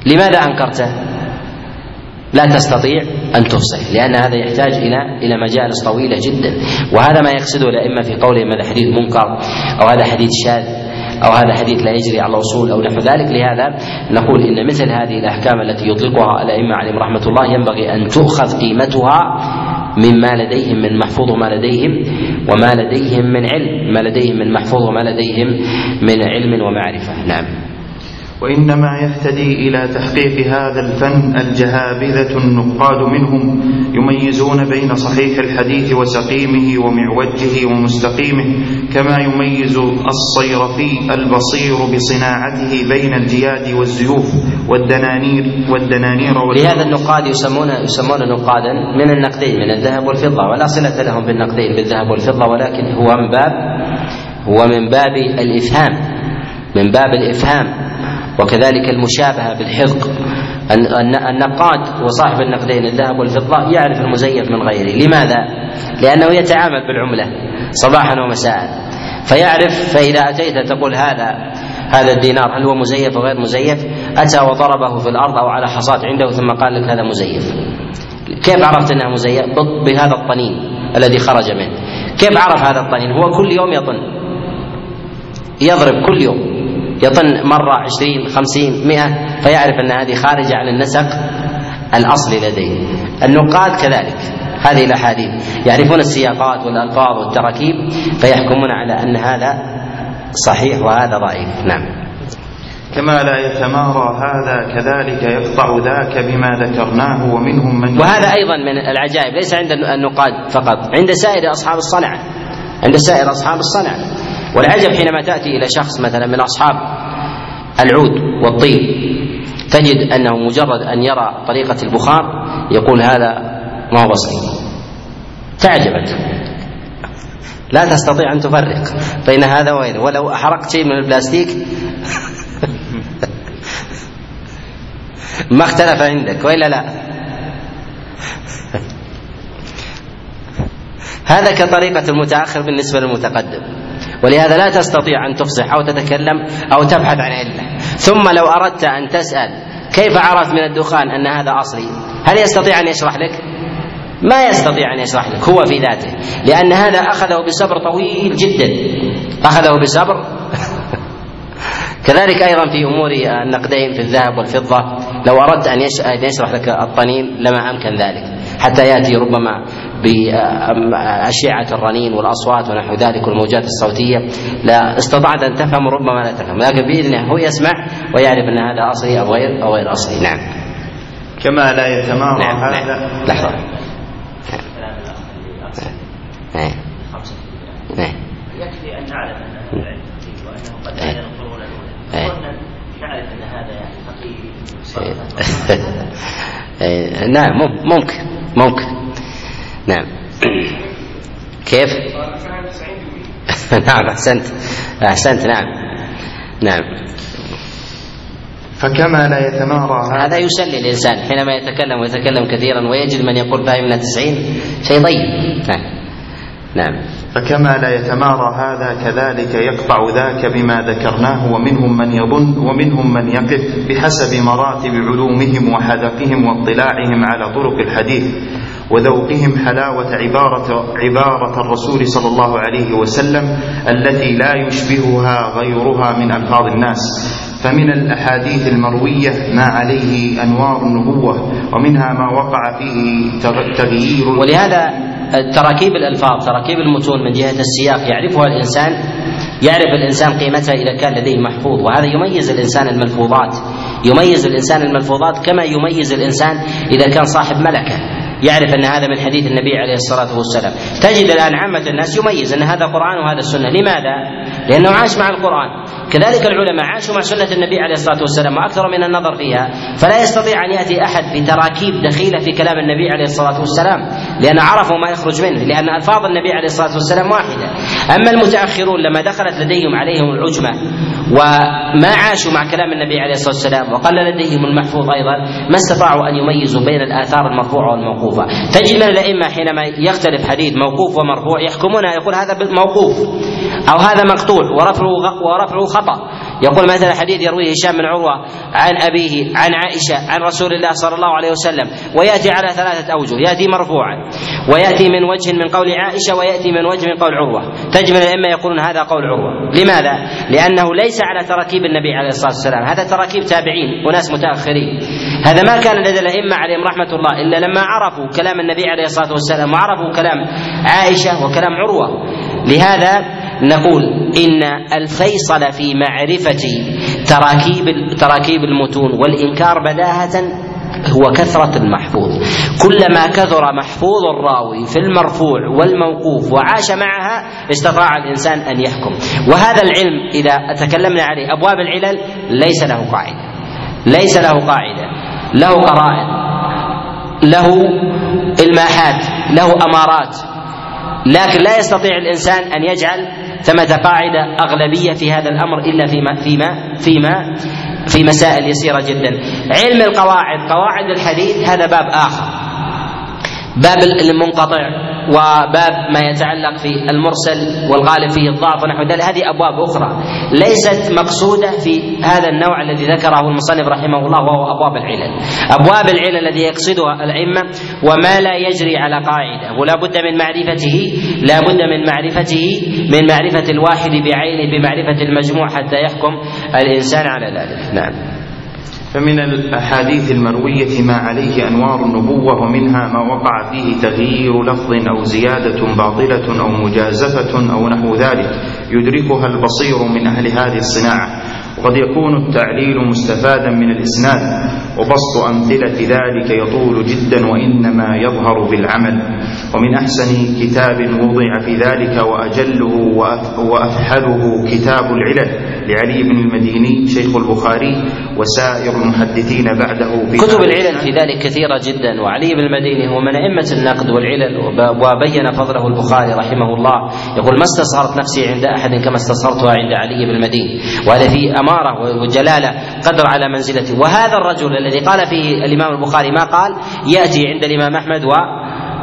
لماذا أنكرته؟ لا تستطيع أن تفصل لأن هذا يحتاج إلى إلى مجالس طويلة جدا. وهذا ما يقصده الأئمة في قولهم هذا حديث منكر أو هذا حديث شاذ أو هذا حديث لا يجري على الأصول أو نحو ذلك. لهذا نقول إن مثل هذه الأحكام التي يطلقها الأئمة عليهم رحمة الله ينبغي أن تؤخذ قيمتها مما لديهم من محفوظ وما لديهم وما لديهم من علم ما لديهم من محفوظ وما لديهم من علم ومعرفة. نعم.
وإنما يهتدي إلى تحقيق هذا الفن الجهابذة النقاد منهم يميزون بين صحيح الحديث وسقيمه ومعوجه ومستقيمه كما يميز الصيرفي البصير بصناعته بين الجياد والزيوف والدنانير والدنانير
لهذا النقاد يسمون يسمون نقادا من النقدين من الذهب والفضة ولا صلة لهم بالنقدين بالذهب والفضة ولكن هو من باب هو من باب الإفهام من باب الإفهام. وكذلك المشابهة بالحذق النقاد وصاحب النقدين الذهب والفضة يعرف المزيف من غيره. لماذا؟ لأنه يتعامل بالعملة صباحا ومساء. فيعرف فإذا أتيت تقول هذا هذا الدينار هل هو مزيف أو غير مزيف؟ أتى وضربه في الأرض أو على حصاة عنده ثم قال لك هذا مزيف. كيف عرفت أنه مزيف؟ بهذا الطنين الذي خرج منه. كيف عرف هذا الطنين؟ هو كل يوم يطن. يضرب كل يوم. يطن مرة عشرين خمسين مئة فيعرف أن هذه خارجة عن النسق الأصلي لديه. النقاد كذلك هذه الأحاديث يعرفون السياقات والألفاظ والتراكيب فيحكمون على أن هذا صحيح وهذا ضعيف. نعم.
كما لا يتمارى هذا كذلك يقطع ذاك بما ذكرناه ومنهم من
وهذا أيضا من العجائب ليس عند النقاد فقط عند سائر أصحاب الصنعة عند سائر أصحاب الصنعة. والعجب حينما تأتي إلى شخص مثلا من أصحاب العود والطين تجد أنه مجرد أن يرى طريقة البخار يقول هذا ما هو بصري تعجبت. لا تستطيع أن تفرق بين هذا وهذا. ولو أحرقت شيء من البلاستيك ما اختلف عندك وإلا لا. هذا كطريقة المتأخر بالنسبة للمتقدم. ولهذا لا تستطيع أن تفصح أو تتكلم أو تبحث عن علة ثم لو أردت أن تسأل كيف عرفت من الدخان أن هذا أصلي؟ هل يستطيع أن يشرح لك؟ ما يستطيع أن يشرح لك هو في ذاته. لأن هذا أخذه بصبر طويل جدا. أخذه بصبر. كذلك أيضا في أمور النقدين في الذهب والفضة لو أردت أن يشرح لك الطنين لما أمكن ذلك. حتى يأتي ربما بأشعة الرنين والأصوات ونحو ذلك والموجات الصوتية. لا استطعت أن تفهم ربما لا تفهم لكن بإذنه هو يسمع ويعرف أن هذا أصلي أو غير أو غير أصلي. نعم.
كما لا يتمارى نعم هذا.
نعم. لحظة. نعم.
نعم. يكفي أن نعلم أن العلم وأنه قد لا ينظرون نعرف أن هذا يعني
فقيه. نعم ممكن. ممكن. نعم. كيف؟ نعم أحسنت. أحسنت نعم. نعم.
فكما لا يتمارى
هذا يسلي الإنسان حينما يتكلم ويتكلم كثيرا ويجد من يقول فهمنا تسعين شيء طيب. نعم. نعم.
فكما لا يتمارى هذا كذلك يقطع ذاك بما ذكرناه ومنهم من يظن ومنهم من يقف بحسب مراتب علومهم وحذقهم واطلاعهم على طرق الحديث وذوقهم حلاوة عبارة عبارة الرسول صلى الله عليه وسلم التي لا يشبهها غيرها من ألفاظ الناس. فمن الأحاديث المروية ما عليه أنوار النبوة ومنها ما وقع فيه تغيير
ولهذا تراكيب الألفاظ تراكيب المتون من جهة السياق يعرفها الإنسان يعرف الإنسان قيمتها إذا كان لديه محفوظ وهذا يميز الإنسان الملفوظات يميز الإنسان الملفوظات كما يميز الإنسان إذا كان صاحب ملكة يعرف أن هذا من حديث النبي عليه الصلاة والسلام. تجد الآن عامة الناس يميز أن هذا قرآن وهذا السنة لماذا؟ لأنه عاش مع القرآن. كذلك العلماء عاشوا مع سنة النبي عليه الصلاة والسلام وأكثر من النظر فيها فلا يستطيع أن يأتي أحد بتراكيب دخيلة في كلام النبي عليه الصلاة والسلام لأن عرفوا ما يخرج منه لأن ألفاظ النبي عليه الصلاة والسلام واحدة. أما المتأخرون لما دخلت لديهم عليهم العجمة وما عاشوا مع كلام النبي عليه الصلاة والسلام وقل لديهم المحفوظ أيضا ما استطاعوا أن يميزوا بين الآثار المرفوعة والموقوفة. تجد من الأئمة حينما يختلف حديث موقوف ومرفوع يحكمون يقول هذا موقوف أو هذا مقطوع ورفعه ورفعه خطأ. يقول مثلا حديث يرويه هشام بن عروة عن أبيه عن عائشة عن رسول الله صلى الله عليه وسلم ويأتي على ثلاثة أوجه يأتي مرفوعا ويأتي من وجه من قول عائشة ويأتي من وجه من قول عروة. تجد من الأئمة يقولون هذا قول عروة. لماذا؟ لأنه ليس على تراكيب النبي عليه الصلاة والسلام. هذا تراكيب تابعين وناس متأخرين. هذا ما كان لدى الأئمة عليهم رحمة الله إلا لما عرفوا كلام النبي عليه الصلاة والسلام وعرفوا كلام عائشة وكلام عروة. لهذا نقول إن الفيصل في معرفة تراكيب تراكيب المتون والإنكار بداهة هو كثرة المحفوظ. كلما كثر محفوظ الراوي في المرفوع والموقوف وعاش معها استطاع الإنسان أن يحكم. وهذا العلم إذا تكلمنا عليه أبواب العلل ليس له قاعدة. ليس له قاعدة. له قرائن. له إلماحات. له أمارات. لكن لا يستطيع الإنسان أن يجعل ثمة قاعدة أغلبية في هذا الأمر إلا فيما فيما فيما في مسائل يسيرة جدا. علم القواعد. قواعد الحديث هذا باب آخر. باب المنقطع وباب ما يتعلق في المرسل والغالب فيه الضعف ونحو ذلك. هذه أبواب أخرى ليست مقصودة في هذا النوع الذي ذكره المصنف رحمه الله وهو أبواب العلل. أبواب العلل الذي يقصدها الأئمة وما لا يجري على قاعدة ولا بد من معرفته لا بد من معرفته من معرفة الواحد بعينه بمعرفة المجموع حتى يحكم الإنسان على ذلك. نعم.
فمن الأحاديث المروية ما عليه أنوار النبوة ومنها ما وقع فيه تغيير لفظ أو زيادة باطلة أو مجازفة أو نحو ذلك يدركها البصير من أهل هذه الصناعة. وقد يكون التعليل مستفادا من الإسناد وبسط أمثلة ذلك يطول جدا وإنما يظهر بالعمل. ومن أحسن كتاب وضع في ذلك وأجله وأفحله كتاب العلل. لعلي بن المديني شيخ البخاري وسائر المحدثين بعده
في كتب العلل في ذلك كثيرة جدا وعلي بن المديني هو من أئمة النقد والعلل وبين فضله البخاري رحمه الله. يقول ما استصغرت نفسي عند أحد كما استصغرتها عند علي بن المديني. وهذا فيه أمارة وجلالة قدر على منزلته. وهذا الرجل الذي قال فيه الإمام البخاري ما قال؟ يأتي عند الإمام أحمد و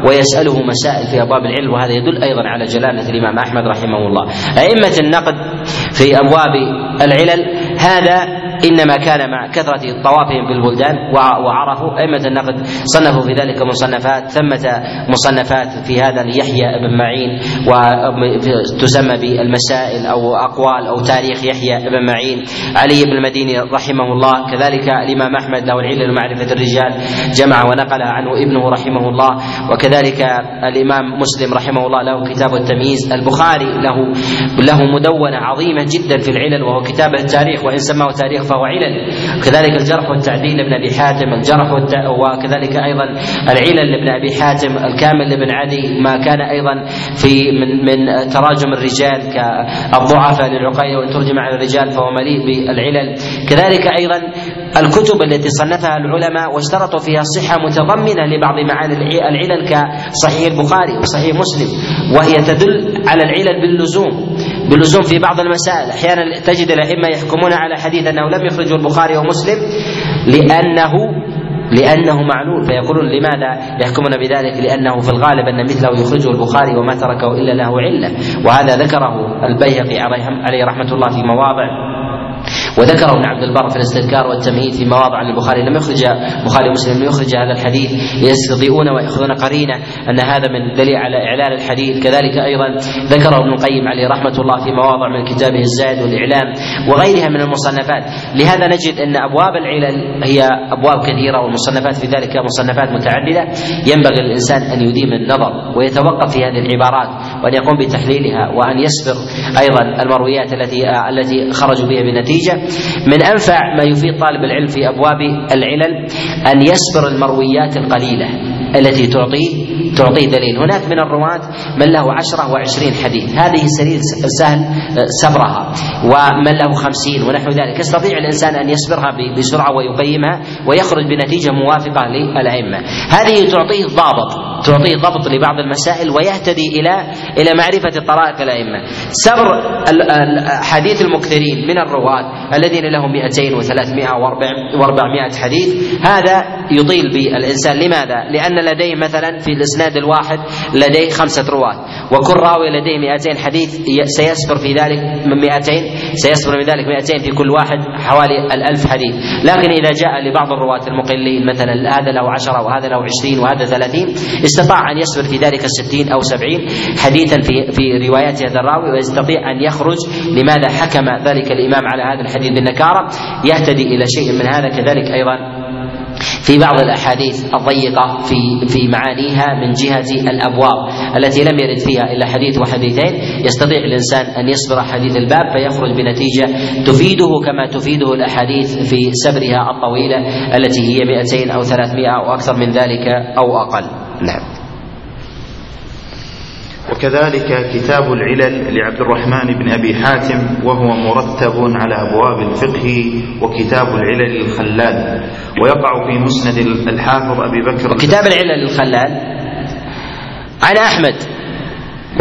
ويسأله مسائل في أبواب العلم وهذا يدل أيضا على جلالة الإمام أحمد رحمه الله. أئمة النقد في أبواب العلل هذا إنما كان مع كثرة طوافهم في البلدان وعرفوا أئمة النقد صنفوا في ذلك مصنفات ثمة مصنفات في هذا ليحيى بن معين وتسمى بالمسائل أو أقوال أو تاريخ يحيى بن معين. علي بن المديني رحمه الله كذلك الإمام أحمد له العلم معرفه الرجال جمع ونقل عنه ابنه رحمه الله وكذلك الإمام مسلم رحمه الله له كتاب التمييز. البخاري له له مدونة عظيمة جدا في العلل وهو كتاب التاريخ وإن سماه تاريخ فهو علل كذلك الجرح والتعديل لابن أبي حاتم الجرح وكذلك أيضا العلل لابن أبي حاتم الكامل لابن عدي ما كان أيضا في من من تراجم الرجال كالضعفاء للعقية وإن ترجم على الرجال فهو مليء بالعلل. كذلك أيضا الكتب التي صنفها العلماء واشترطوا فيها الصحه متضمنة لبعض معاني العلل كصحيح البخاري وصحيح مسلم وهي تدل على العلل باللزوم باللزوم في بعض المسائل. أحيانا تجد الأئمة يحكمون على حديث أنه لم يخرجه البخاري ومسلم لأنه لأنه معلول. فيقولون لماذا يحكمون بذلك؟ لأنه في الغالب أن مثله يخرجه البخاري وما تركه إلا له علة. وهذا ذكره البيهقي عليه رحمة الله في مواضع. وذكر ابن عبد البر في الاستذكار والتمهيد في مواضع عن البخاري لم يخرج البخاري ومسلم لم يخرج هذا الحديث يستضيئون ويأخذون قرينة أن هذا من دليل على إعلان الحديث. كذلك أيضا ذكر ابن القيم عليه رحمة الله في مواضع من كتابه الزاد والإعلام وغيرها من المصنفات. لهذا نجد أن أبواب العلل هي أبواب كثيرة والمصنفات في ذلك مصنفات متعددة. ينبغي للإنسان أن يديم النظر ويتوقف في هذه العبارات وأن يقوم بتحليلها وأن يسبر أيضا المرويات التي التي خرجوا بها بنتيجه من أنفع ما يفيد طالب العلم في أبواب العلل أن يسبر المرويات القليلة التي تعطيه تعطيه دليل. هناك من الرواة من له عشرة وعشرين حديث. هذه سليل سهل سبرها. ومن له خمسين ونحو ذلك. يستطيع الإنسان أن يسبرها بسرعة ويقيمها ويخرج بنتيجة موافقة للأئمة. هذه تعطيه ضابط. تعطيه ضبط لبعض المسائل ويهتدي إلى إلى معرفة طرائق الأئمة. سبر حديث المكثرين من الرواة الذين لهم 200 و300 و400 حديث هذا يطيل بالإنسان. لماذا؟ لأن لديه مثلا في الاسناد الواحد لديه خمسة رواة. وكل راوي لديه 200 حديث سيسبر في ذلك من 200 سيسبر من ذلك 200 في كل واحد حوالي الألف حديث. لكن إذا جاء لبعض الرواة المقلين مثلا هذا له عشرة وهذا له عشرين وهذا ثلاثين استطاع أن يسبر في ذلك الستين أو سبعين حديثا في في روايات هذا الراوي ويستطيع أن يخرج لماذا حكم ذلك الإمام على هذا الحديث بالنكارة. يهتدي إلى شيء من هذا كذلك أيضا في بعض الأحاديث الضيقة في في معانيها من جهة الأبواب التي لم يرد فيها إلا حديث وحديثين. يستطيع الإنسان أن يصبر حديث الباب فيخرج بنتيجة تفيده كما تفيده الأحاديث في سبرها الطويلة التي هي 200 أو 300 أو أكثر من ذلك أو أقل. نعم.
وكذلك كتاب العلل لعبد الرحمن بن أبي حاتم وهو مرتب على أبواب الفقه وكتاب العلل الخلال ويقع في مسند الحافظ أبي بكر
كتاب العلل الخلال عن أحمد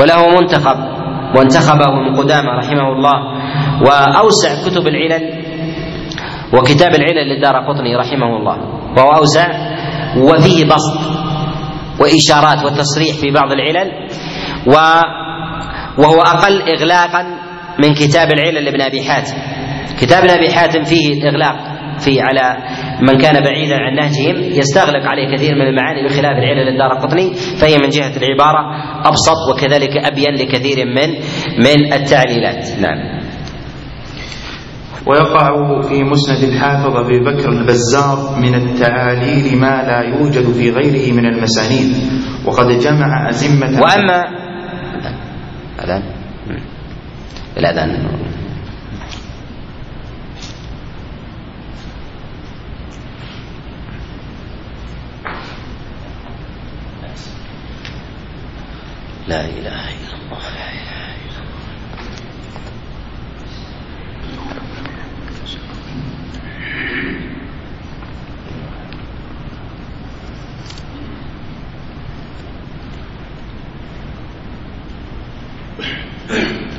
وله منتخب وانتخبه ابن قدامة رحمه الله وأوسع كتب العلل وكتاب العلل للدار قطني رحمه الله وهو أوسع وفيه بسط وإشارات وتصريح في بعض العلل و وهو أقل إغلاقا من كتاب العلل لابن أبي حاتم. كتاب ابن أبي حاتم فيه الإغلاق فيه على من كان بعيدا عن نهجهم يستغلق عليه كثير من المعاني بخلاف العلل الدار قطني فهي من جهة العبارة أبسط وكذلك أبين لكثير من من التعليلات. نعم.
ويقع في مسند الحافظ أبي بكر البزار من التعاليل ما لا يوجد في غيره من المسانيد وقد جمع أزمة
وأما الأذان الأذان لا إله إلا الله لا إله إلا الله.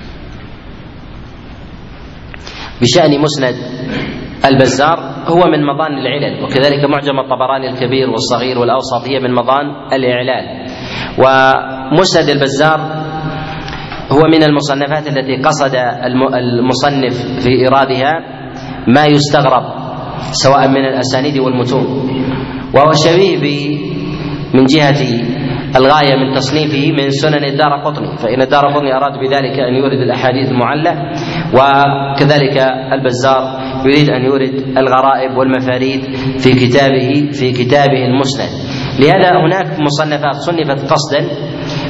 بشأن مسند البزار هو من مظان العلل وكذلك معجم الطبراني الكبير والصغير والأوسط هي من مظان الإعلال. ومسند البزار هو من المصنفات التي قصد المصنف في إيرادها ما يستغرب سواء من الأسانيد والمتون. وهو شبيه من جهة الغاية من تصنيفه من سنن الدار قطني فإن الدار قطني أراد بذلك أن يورد الأحاديث المعلة وكذلك البزار يريد أن يورد الغرائب والمفاريد في كتابه في كتابه المسند. لهذا هناك مصنفات صنفت قصدا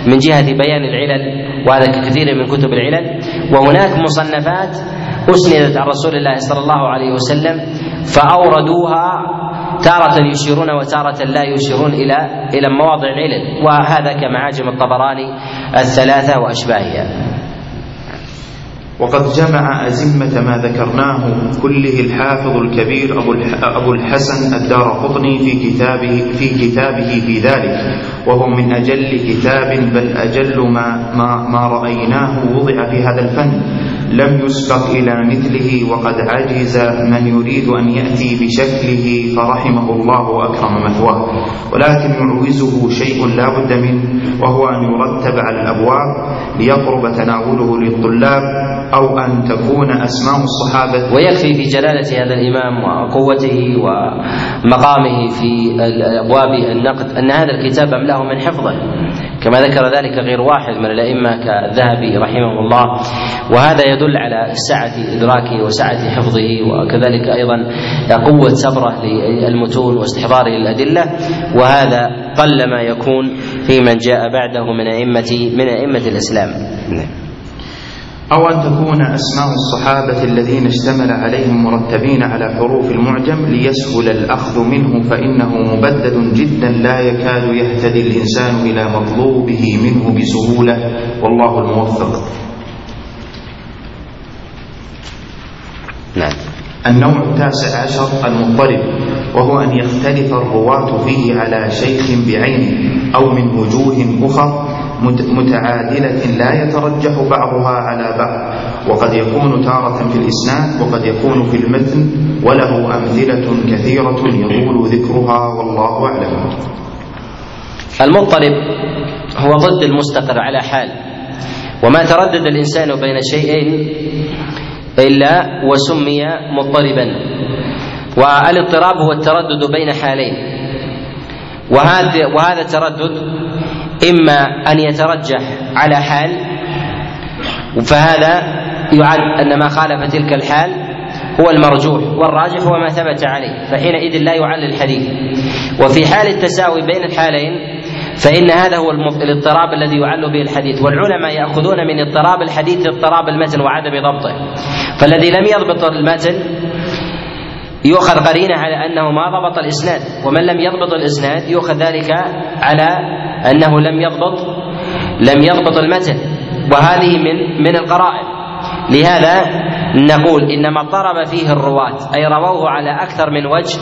من جهة بيان العلل وهذا كثير من كتب العلل وهناك مصنفات أسندت عن رسول الله صلى الله عليه وسلم فأوردوها تارة يشيرون وتارة لا يشيرون إلى إلى مواضع العلل وهذا كمعاجم الطبراني الثلاثة وأشباهها.
وقد جمع أزمة ما ذكرناه كله الحافظ الكبير أبو الحسن الدار قطني في كتابه في كتابه في ذلك وهو من أجل كتاب بل أجل ما ما, ما رأيناه وضع في هذا الفن. لم يسبق إلى مثله وقد عجز من يريد أن يأتي بشكله فرحمه الله وأكرم مثواه. ولكن يعوزه شيء لا بد منه وهو أن يرتب على الأبواب ليقرب تناوله للطلاب أو أن تكون أسماء الصحابة.
ويكفي في جلالة هذا الإمام وقوته ومقامه في أبواب النقد أن هذا الكتاب أملاه من حفظه. كما ذكر ذلك غير واحد من الأئمة كالذهبي رحمه الله. وهذا يدل على سعة إدراكه وسعة حفظه وكذلك أيضا قوة صبره للمتون واستحضاره للأدلة. وهذا قل ما يكون في من جاء بعده من أئمة من أئمة الإسلام.
أو أن تكون أسماء الصحابة الذين اشتمل عليهم مرتبين على حروف المعجم ليسهل الأخذ منه فإنه مبدد جدا لا يكاد يهتدي الإنسان إلى مطلوبه منه بسهولة. والله الموفق.
نعم.
النوع التاسع عشر المضطرب وهو أن يختلف الرواة فيه على شيخ بعينه أو من وجوه أخر متعادلة لا يترجح بعضها على بعض. وقد يكون تارة في الإسناد وقد يكون في المتن وله أمثلة كثيرة يطول ذكرها والله أعلم.
المضطرب هو ضد المستقر على حال. وما تردد الإنسان بين شيئين إلا وسمي مضطربا والاضطراب هو التردد بين حالين. وهذا وهذا التردد إما أن يترجح على حال فهذا يعد أن ما خالف تلك الحال هو المرجوح والراجح هو ما ثبت عليه فحينئذ لا يعل الحديث. وفي حال التساوي بين الحالين فإن هذا هو الاضطراب الذي يعل به الحديث. والعلماء يأخذون من اضطراب الحديث اضطراب المتن وعدم ضبطه. فالذي لم يضبط المتن يؤخذ قرينة على أنه ما ضبط الإسناد ومن لم يضبط الإسناد يؤخذ ذلك على أنه لم يضبط لم يضبط المتن وهذه من من القرائن. لهذا نقول إنما اضطرب فيه الرواة أي رووه على أكثر من وجه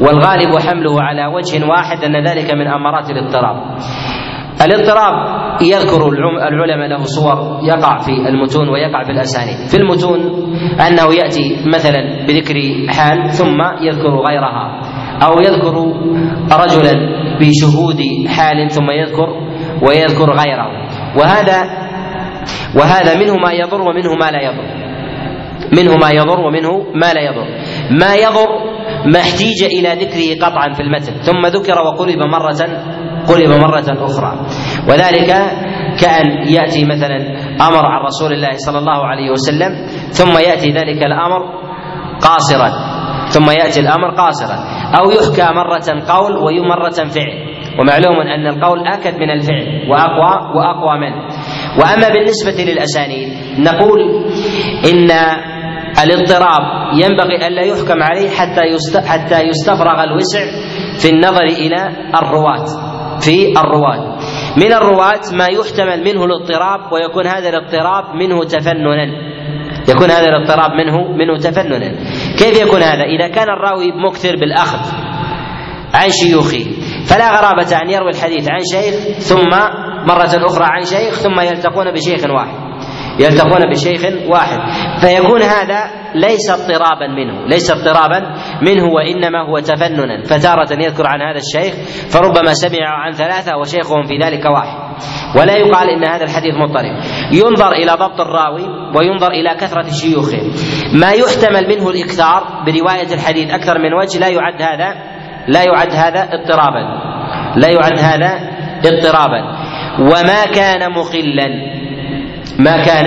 والغالب حمله على وجه واحد أن ذلك من أمارات الاضطراب. الاضطراب يذكر العلماء له صور يقع في المتون ويقع في الأسانيد. في المتون أنه يأتي مثلا بذكر حال ثم يذكر غيرها أو يذكر رجلا بشهود حال ثم يذكر ويذكر غيره. وهذا وهذا منه ما يضر ومنه ما لا يضر. منه ما يضر ومنه ما لا يضر. ما يضر ما احتيج إلى ذكره قطعا في المتن. ثم ذكر وقلب مرة قلب مرة أخرى. وذلك كأن يأتي مثلا أمر عن رسول الله صلى الله عليه وسلم ثم يأتي ذلك الأمر قاصرا. ثم يأتي الأمر قاصرا. أو يحكى مرة قول ومرة فعل. ومعلوم أن القول أكد من الفعل وأقوى وأقوى منه. وأما بالنسبة للأسانيد نقول إن الاضطراب ينبغي ألا يحكم عليه حتى حتى يستفرغ الوسع في النظر إلى الرواة. في الرواة. من الرواة ما يحتمل منه الاضطراب ويكون هذا الاضطراب منه تفننا. يكون هذا الاضطراب منه منه تفننا. كيف يكون هذا؟ إذا كان الراوي مكثر بالأخذ عن شيوخه فلا غرابة أن يروي الحديث عن شيخ ثم مرة أخرى عن شيخ ثم يلتقون بشيخ واحد. يلتقون بشيخ واحد. فيكون هذا ليس اضطرابا منه ليس اضطرابا منه وإنما هو تفننا. فتارة يذكر عن هذا الشيخ فربما سمع عن ثلاثة وشيخهم في ذلك واحد. ولا يقال إن هذا الحديث مضطرب. ينظر إلى ضبط الراوي وينظر إلى كثرة شيوخه. ما يحتمل منه الإكثار برواية الحديث أكثر من وجه لا يعد هذا لا يعد هذا اضطرابا. لا يعد هذا اضطرابا. وما كان مخلا. ما كان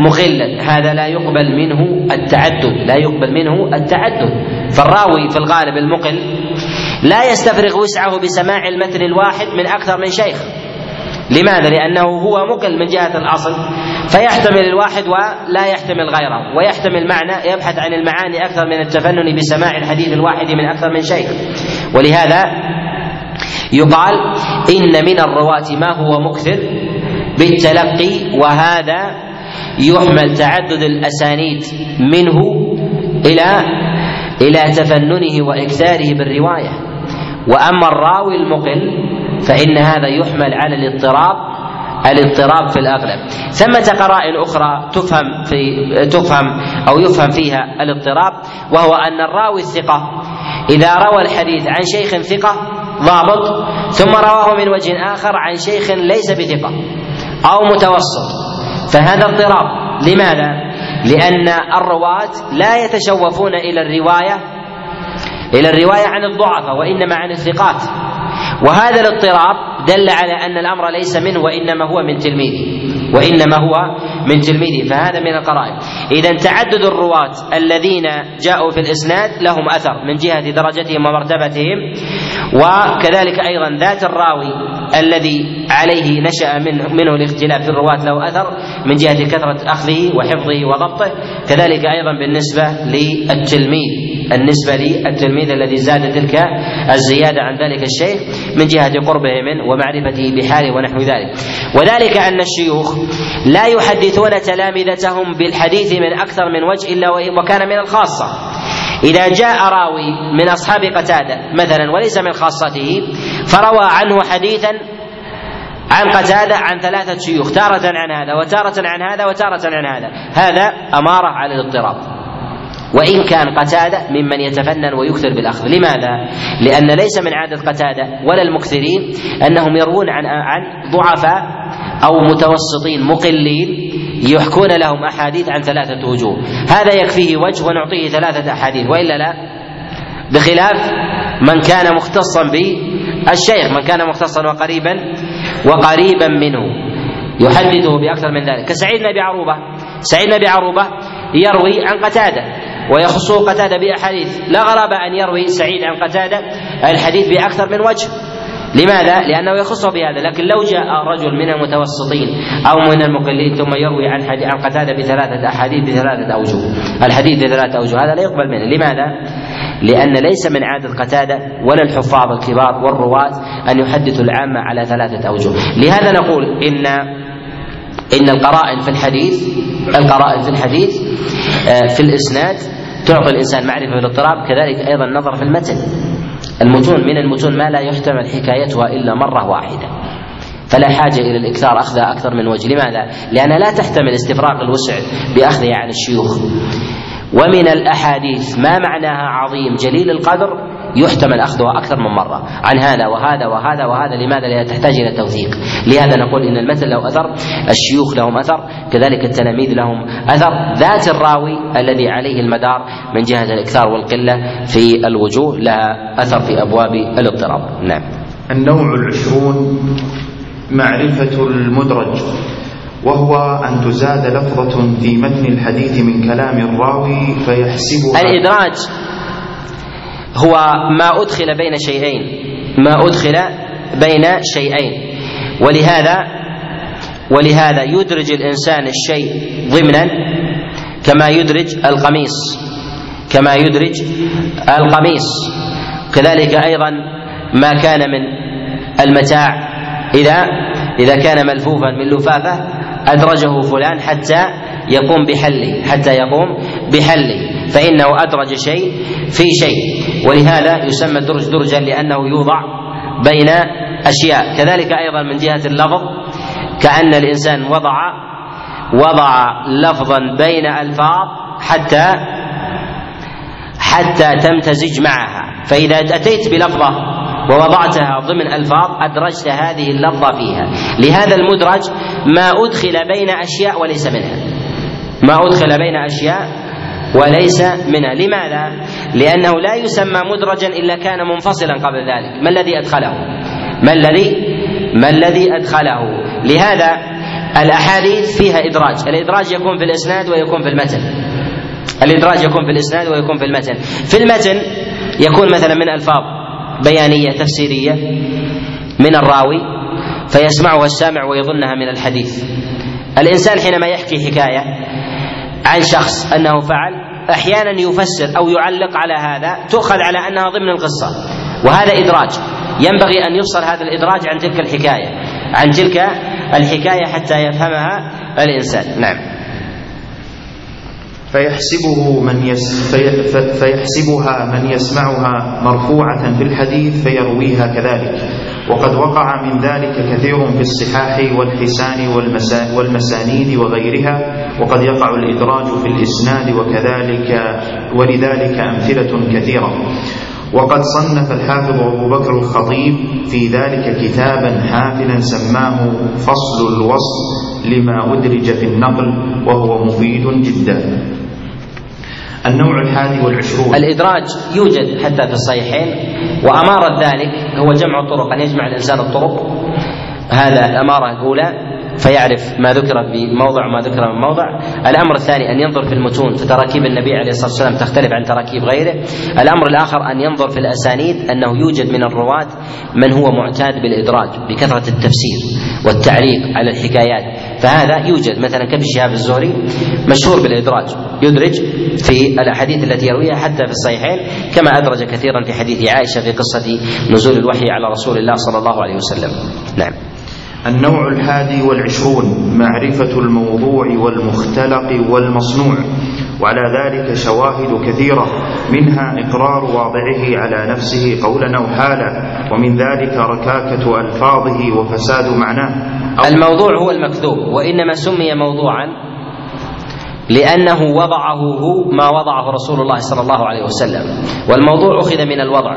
مخلا. هذا لا يقبل منه التعدد لا يقبل منه التعدد. فالراوي في الغالب المقل لا يستفرغ وسعه بسماع المتن الواحد من أكثر من شيخ. لماذا؟ لأنه هو مقل من جهة الأصل فيحتمل الواحد ولا يحتمل غيره ويحتمل معنى يبحث عن المعاني أكثر من التفنن بسماع الحديث الواحد من أكثر من شيخ. ولهذا يقال إن من الرواة ما هو مكثر بالتلقي وهذا يحمل تعدد الأسانيد منه إلى إلى تفننه وإكثاره بالرواية. وأما الراوي المقل فإن هذا يحمل على الاضطراب الاضطراب في الأغلب. ثمة قرائن أخرى تفهم في تفهم أو يفهم فيها الاضطراب وهو أن الراوي الثقة. إذا روى الحديث عن شيخ ثقة ضابط ثم رواه من وجه آخر عن شيخ ليس بثقة. أو متوسط. فهذا اضطراب. لماذا؟ لأن الرواة لا يتشوفون إلى الرواية إلى الرواية عن الضعفاء وإنما عن الثقات. وهذا الاضطراب دل على أن الأمر ليس منه وإنما هو من تلميذه. وإنما هو من تلميذه فهذا من القرائن. إذا تعدد الرواة الذين جاءوا في الإسناد لهم أثر من جهة درجتهم ومرتبتهم وكذلك أيضا ذات الراوي الذي عليه نشأ منه, منه الاختلاف في الرواة له أثر من جهة كثرة أخذه وحفظه وضبطه كذلك أيضا بالنسبة للتلميذ. النسبة للتلميذ الذي زاد تلك الزيادة عن ذلك الشيخ من جهة قربه منه ومعرفته بحاله ونحو ذلك. وذلك أن الشيوخ لا يحدثون تلامذتهم بالحديث من أكثر من وجه إلا وكان من الخاصة. إذا جاء راوي من أصحاب قتادة مثلا وليس من خاصته فروى عنه حديثا عن قتادة عن ثلاثة شيوخ تارة عن هذا وتارة عن هذا وتارة عن هذا. هذا أمارة على الاضطراب. وإن كان قتادة ممن يتفنن ويكثر بالأخذ. لماذا؟ لأن ليس من عادة قتادة ولا المكثرين أنهم يروون عن عن ضعفاء أو متوسطين مقلين يحكون لهم أحاديث عن ثلاثة وجوه. هذا يكفيه وجه ونعطيه ثلاثة أحاديث. وإلا لا بخلاف من كان مختصا بالشيخ من كان مختصا وقريبا وقريبا منه يحدثه بأكثر من ذلك. كسعيد بن أبي عروبة سعيد بن أبي عروبة يروي عن قتادة. ويخصه قتادة بأحاديث. لا غرابة أن يروي سعيد عن قتادة. الحديث بأكثر من وجه. لماذا؟ لأنه يخصه بهذا، لكن لو جاء رجل من المتوسطين أو من المقلين ثم يروي عن حديث عن قتادة بثلاثة أحاديث بثلاثة أوجه، الحديث بثلاثة أوجه، هذا لا يقبل منه، لماذا؟ لأن ليس من عادة قتادة ولا الحفاظ الكبار والرواة أن يحدثوا العامة على ثلاثة أوجه، لهذا نقول إن إن القرائن في الحديث القرائن في الحديث آه، في الإسناد تعطي الإنسان معرفة بالاضطراب كذلك أيضا النظر في المتن. المتون من المتون ما لا يحتمل حكايتها إلا مرة واحدة. فلا حاجة إلى الإكثار أخذها أكثر من وجه. لماذا؟ لانها لا تحتمل استفراغ الوسع باخذها عن الشيوخ. ومن الأحاديث ما معناها عظيم جليل القدر؟ يحتمل أخذها أكثر من مرة. عن هذا وهذا وهذا وهذا لماذا؟ لانها تحتاج إلى توثيق لهذا نقول إن المثل له أثر الشيوخ لهم أثر كذلك التلاميذ لهم أثر. ذات الراوي الذي عليه المدار من جهة الإكثار والقلة في الوجوه لها أثر في أبواب الاضطراب. نعم.
النوع العشرون معرفة المدرج وهو أن تزاد لفظة في متن الحديث من كلام الراوي فيحسبها
الإدراج. هو ما أدخل بين شيئين. ما أدخل بين شيئين. ولهذا ولهذا يدرج الإنسان الشيء ضمنا كما يدرج القميص. كما يدرج القميص. كذلك أيضا ما كان من المتاع. إذا إذا كان ملفوفا من لفافة أدرجه فلان حتى يقوم بحله حتى يقوم بحله. فإنه أدرج شيء في شيء ولهذا يسمى الدرج درجا لأنه يوضع بين أشياء. كذلك أيضا من جهة اللفظ كأن الإنسان وضع وضع لفظا بين ألفاظ حتى حتى تمتزج معها. فإذا أتيت بلفظة ووضعتها ضمن ألفاظ أدرجت هذه اللفظة فيها. لهذا المدرج ما أدخل بين أشياء وليس منها. ما أدخل بين أشياء وليس منها لماذا؟ لأنه لا يسمى مدرجا إلا كان منفصلا قبل ذلك. ما الذي أدخله؟ ما الذي؟ ما الذي أدخله؟ لهذا الأحاديث فيها إدراج. الإدراج يكون في الإسناد ويكون في المتن. الإدراج يكون في الإسناد ويكون في المتن. في المتن يكون مثلا من ألفاظ بيانية تفسيرية من الراوي فيسمعها السامع ويظنها من الحديث. الإنسان حينما يحكي حكاية عن شخص أنه فعل أحيانا يفسر أو يعلق على هذا تؤخذ على أنها ضمن القصة. وهذا إدراج. ينبغي أن يفصل هذا الإدراج عن تلك الحكاية عن تلك الحكاية حتى يفهمها الإنسان. نعم.
فيحسبه من يس في فيحسبها من يسمعها مرفوعة في الحديث فيرويها كذلك. وقد وقع من ذلك كثير في الصحاح والحسان والمسا والمسانيد وغيرها وقد يقع الإدراج في الإسناد وكذلك ولذلك أمثلة كثيرة. وقد صنف الحافظ أبو بكر الخطيب في ذلك كتابا حافلا سماه فصل الوصل لما أدرج في النقل وهو مفيد جدا. النوع الحادي والعشرون.
الإدراج يوجد حتى في الصحيحين وأمارة ذلك هو جمع الطرق أن يجمع الإنسان الطرق. هذا الأمارة الأولى. فيعرف ما ذكر في موضع وما ذكر من موضع. الأمر الثاني أن ينظر في المتون فتراكيب النبي عليه الصلاة والسلام تختلف عن تراكيب غيره. الأمر الآخر أن ينظر في الأسانيد أنه يوجد من الرواة من هو معتاد بالإدراج بكثرة التفسير والتعليق على الحكايات. فهذا يوجد مثلا كابن الزهري مشهور بالإدراج يدرج في الأحاديث التي يرويها حتى في الصحيحين كما أدرج كثيرا في حديث عائشة في قصة نزول الوحي على رسول الله صلى الله عليه وسلم. نعم.
النوع الحادي والعشرون معرفة الموضوع والمختلق والمصنوع. وعلى ذلك شواهد كثيرة منها إقرار واضعه على نفسه قولا أو حالا ومن ذلك ركاكة ألفاظه وفساد معناه.
الموضوع هو المكذوب وإنما سمي موضوعا لأنه وضعه هو ما وضعه رسول الله صلى الله عليه وسلم. والموضوع أخذ من الوضع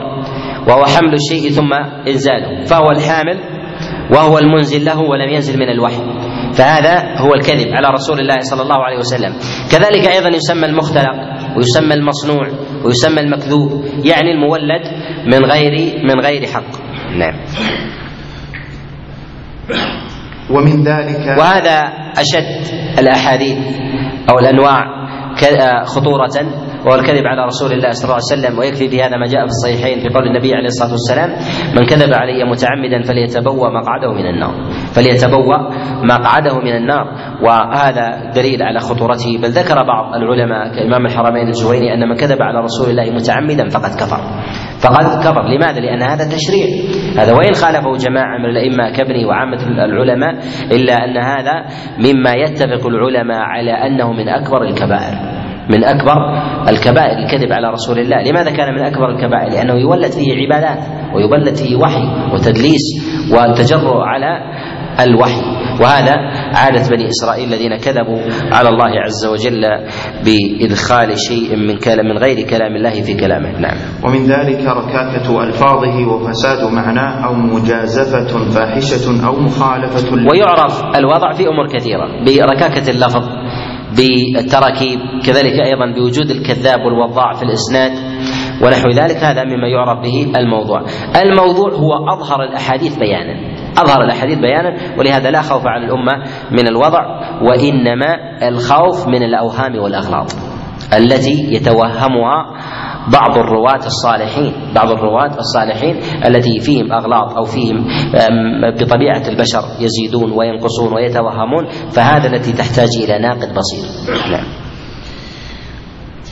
وهو حمل الشيء ثم إنزاله فهو الحامل وهو المنزل له ولم ينزل من الوحي. فهذا هو الكذب على رسول الله صلى الله عليه وسلم. كذلك أيضا يسمى المختلق ويسمى المصنوع ويسمى المكذوب يعني المولد من غير من غير حق. نعم.
ومن ذلك
وهذا أشد الأحاديث أو الأنواع خطورة وهو الكذب على رسول الله صلى الله عليه وسلم ويكفي في هذا ما جاء في الصحيحين في قول النبي عليه الصلاة والسلام من كذب علي متعمدا فليتبوأ مقعده من النار فليتبوأ مقعده من النار وهذا دليل على خطورته بل ذكر بعض العلماء كإمام الحرمين الجويني أن من كذب على رسول الله متعمدا فقد كفر فقد كفر لماذا؟ لأن هذا تشريع هذا وإن خالفه جماعة من الأئمة كابني وعامة العلماء إلا أن هذا مما يتفق العلماء على أنه من أكبر الكبائر من أكبر الكبائر الكذب على رسول الله، لماذا كان من أكبر الكبائر؟ لأنه يولد فيه عبادات ويولد فيه وحي وتدليس والتجرؤ على الوحي، وهذا عادة بني إسرائيل الذين كذبوا على الله عز وجل بإدخال شيء من كلام من غير كلام الله في كلامه. نعم.
ومن ذلك ركاكة ألفاظه وفساد معناه أو مجازفة فاحشة أو مخالفة
ويعرف الوضع في أمور كثيرة. بركاكة اللفظ بالتراكيب كذلك أيضا بوجود الكذاب والوضاع في الإسناد ونحو ذلك هذا مما يعرف به الموضوع. الموضوع هو أظهر الأحاديث بيانا أظهر الأحاديث بيانا ولهذا لا خوف على الأمة من الوضع وإنما الخوف من الأوهام والأغلاط. التي يتوهمها بعض الرواة الصالحين بعض الرواة الصالحين التي فيهم أغلاط أو فيهم بطبيعة البشر يزيدون وينقصون ويتوهمون فهذا التي تحتاج إلى ناقد بصير. نعم.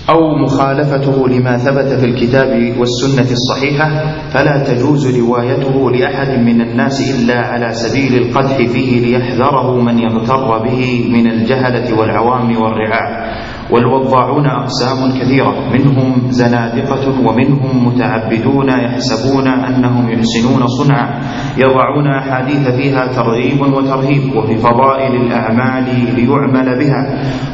أو مخالفته لما ثبت في الكتاب والسنة الصحيحة فلا تجوز روايته لأحد من الناس إلا على سبيل القدح فيه ليحذره من يغتر به من الجهلة والعوام والرعاع والوضاعون أقسام كثيرة. منهم زنادقة ومنهم متعبدون يحسبون أنهم يحسنون صنعا. يضعون أحاديث فيها ترغيب وترهيب وفي فضائل الأعمال ليعمل بها.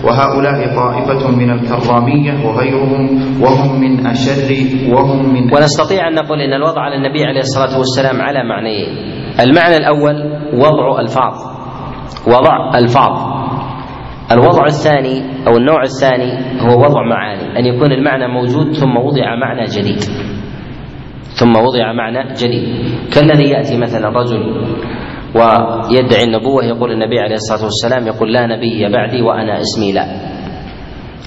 وهؤلاء طائفة من الكرامية وغيرهم وهم من أشر وهم من
ونستطيع أن نقول إن الوضع على النبي عليه الصلاة والسلام على معنيين. المعنى الأول وضع ألفاظ. وضع ألفاظ. الوضع الثاني أو النوع الثاني هو وضع معاني أن يكون المعنى موجود ثم وضع معنى جديد. ثم وضع معنى جديد. كالذي يأتي مثلا رجل ويدعي النبوة يقول النبي عليه الصلاة والسلام يقول لا نبي بعدي وأنا اسمي لا.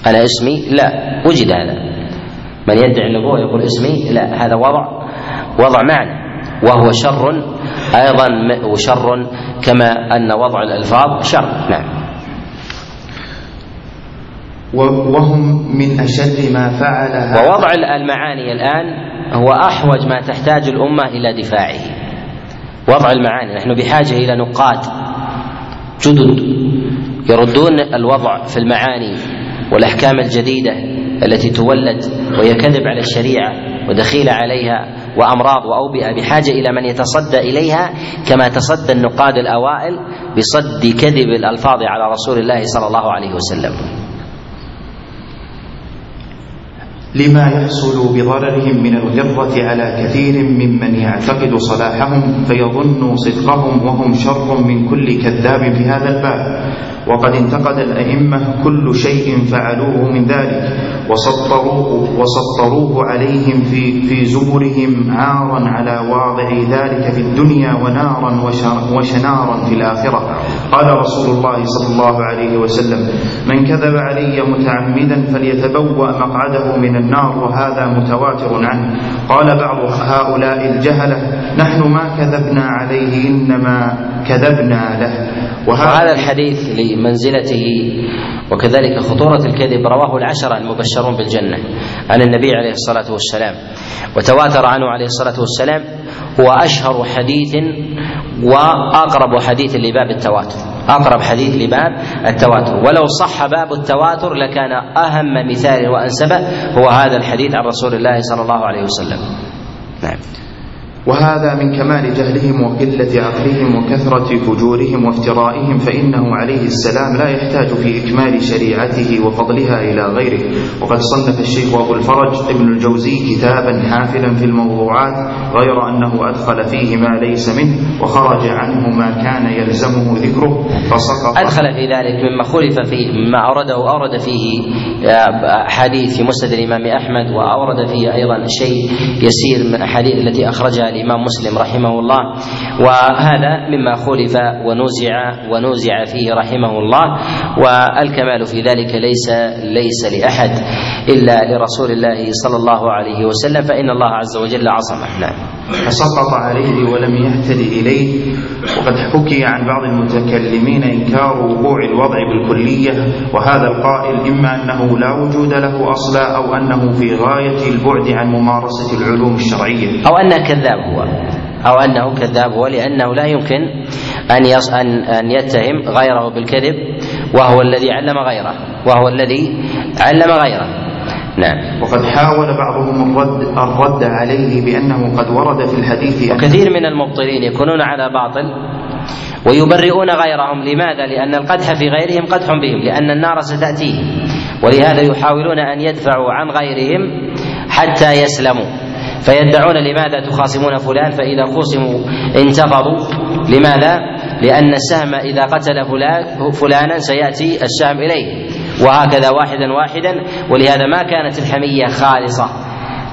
أنا اسمي لا. وجد هذا. من يدعي النبوة يقول اسمي لا. هذا وضع وضع معنى. وهو شر أيضا وشر كما أن وضع الألفاظ شر. نعم.
وهم من أشد ما فعل
ووضع المعاني الآن هو أحوج ما تحتاج الأمة إلى دفاعه. وضع المعاني نحن بحاجة إلى نقاد جدد. يردون الوضع في المعاني والأحكام الجديدة التي تولد وهي كذب على الشريعة ودخيل عليها وأمراض وأوبئة. بحاجة إلى من يتصدى إليها كما تصدى النقاد الأوائل بصد كذب الألفاظ على رسول الله صلى الله عليه وسلم.
لما يحصل بضررهم من الغرة على كثير ممن يعتقد صلاحهم فيظن صدقهم وهم شر من كل كذاب في هذا الباب. وقد انتقد الأئمة كل شيء فعلوه من ذلك وسطروه وسطروه عليهم في في زبرهم عارا على واضع ذلك في الدنيا ونارا وشنارا في الآخرة. قال رسول الله صلى الله عليه وسلم من كذب علي متعمدا فليتبوأ مقعده من النار وهذا متواتر عنه. قال بعض هؤلاء الجهلة نحن ما كذبنا عليه إنما كذبنا له.
وهذا الحديث لمنزلته وكذلك خطورة الكذب رواه العشرة المبشرون بالجنة عن النبي عليه الصلاة والسلام. وتواتر عنه عليه الصلاة والسلام هو أشهر حديث وأقرب حديث لباب التواتر. أقرب حديث لباب التواتر. ولو صح باب التواتر لكان أهم مثال وأنسبه هو هذا الحديث عن رسول الله صلى الله عليه وسلم. نعم.
وهذا من كمال جهلهم وقلة عقلهم وكثرة فجورهم وافترائهم فإنه عليه السلام لا يحتاج في إكمال شريعته وفضلها إلى غيره. وقد صنف الشيخ أبو الفرج ابن الجوزي كتابا حافلا في الموضوعات غير أنه أدخل فيه ما ليس منه وخرج عنه ما كان يلزمه ذكره فسقط.
أدخل في ذلك مما خلف فيه مما أورده أورد فيه أحاديث في مسند الإمام أحمد وأورد فيه أيضا شيء يسير من الأحاديث التي أخرجها الإمام مسلم رحمه الله وهذا مما خلف ونزع ونزع فيه رحمه الله والكمال في ذلك ليس ليس لأحد إلا لرسول الله صلى الله عليه وسلم فإن الله عز وجل عصمه. نعم.
فسقط عليه ولم يهتد إليه. وقد حكي عن بعض المتكلمين إنكار وقوع الوضع بالكلية وهذا القائل إما أنه لا وجود له أصلا أو أنه في غاية البعد عن ممارسة العلوم الشرعية.
أو أنه كذاب هو. أو أنه كذاب هو لأنه لا يمكن أن أن أن يتهم غيره بالكذب وهو الذي علم غيره وهو الذي علم غيره. نعم.
وقد حاول بعضهم الرد الرد عليه بأنه قد ورد في الحديث
وكثير من المبطلين يكونون على باطل ويبرئون غيرهم. لماذا؟ لأن القدح في غيرهم قدح بهم لأن النار ستأتيهم ولهذا يحاولون أن يدفعوا عن غيرهم حتى يسلموا. فيدعون لماذا تخاصمون فلان؟ فإذا خصموا انتفضوا. لماذا؟ لأن السهم إذا قتل فلان فلانا سيأتي السهم إليه. وهكذا واحدا واحدا ولهذا ما كانت الحمية خالصة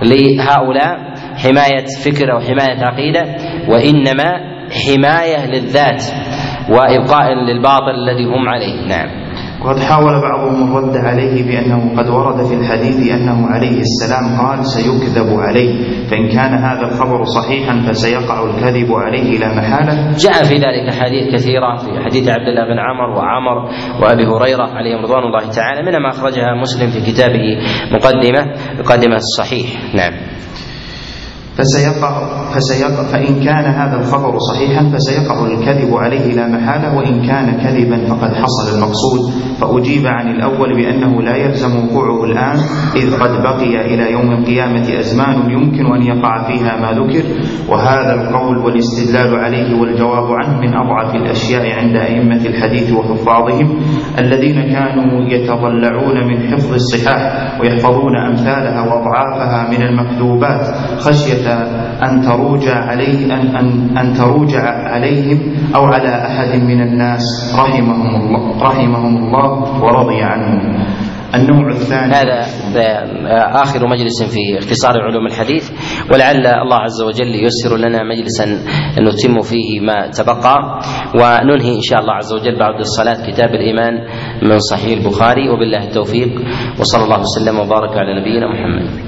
لهؤلاء حماية فكر أو حماية عقيدة وإنما حماية للذات وإبقاء للباطل الذي هم عليه. نعم.
وقد حاول بعضهم الرد عليه بأنه قد ورد في الحديث أنه عليه السلام قال سيكذب عليه فإن كان هذا الخبر صحيحا فسيقع الكذب عليه لا محالة.
جاء في ذلك حديث كثيرة في حديث عبد الله بن عمر وعمر وأبي هريرة عليهم رضوان الله تعالى منها ما أخرجها مسلم في كتابه مقدمة مقدمة الصحيح. نعم.
فسيقع, فسيقع فإن كان هذا الخبر صحيحا فسيقع الكذب عليه لا محالة وإن كان كذبا فقد حصل المقصود. فأجيب عن الأول بأنه لا يلزم وقوعه الآن إذ قد بقي إلى يوم القيامة أزمان يمكن أن يقع فيها ما ذكر. وهذا القول والاستدلال عليه والجواب عنه من أضعف الأشياء عند أئمة الحديث وحفاظهم الذين كانوا يتضلعون من حفظ الصحاح ويحفظون أمثالها وأضعافها من المكذوبات. خشية أن تروج عليه أن, أن, أن تروج عليهم أو على أحد من الناس رحمهم الله رحمهم الله ورضي عنهم. النوع الثاني.
هذا آخر مجلس في اختصار علوم الحديث ولعل الله عز وجل ييسر لنا مجلسا نتم فيه ما تبقى وننهي إن شاء الله عز وجل بعد الصلاة كتاب الإيمان من صحيح البخاري وبالله التوفيق وصلى الله وسلم وبارك على نبينا محمد.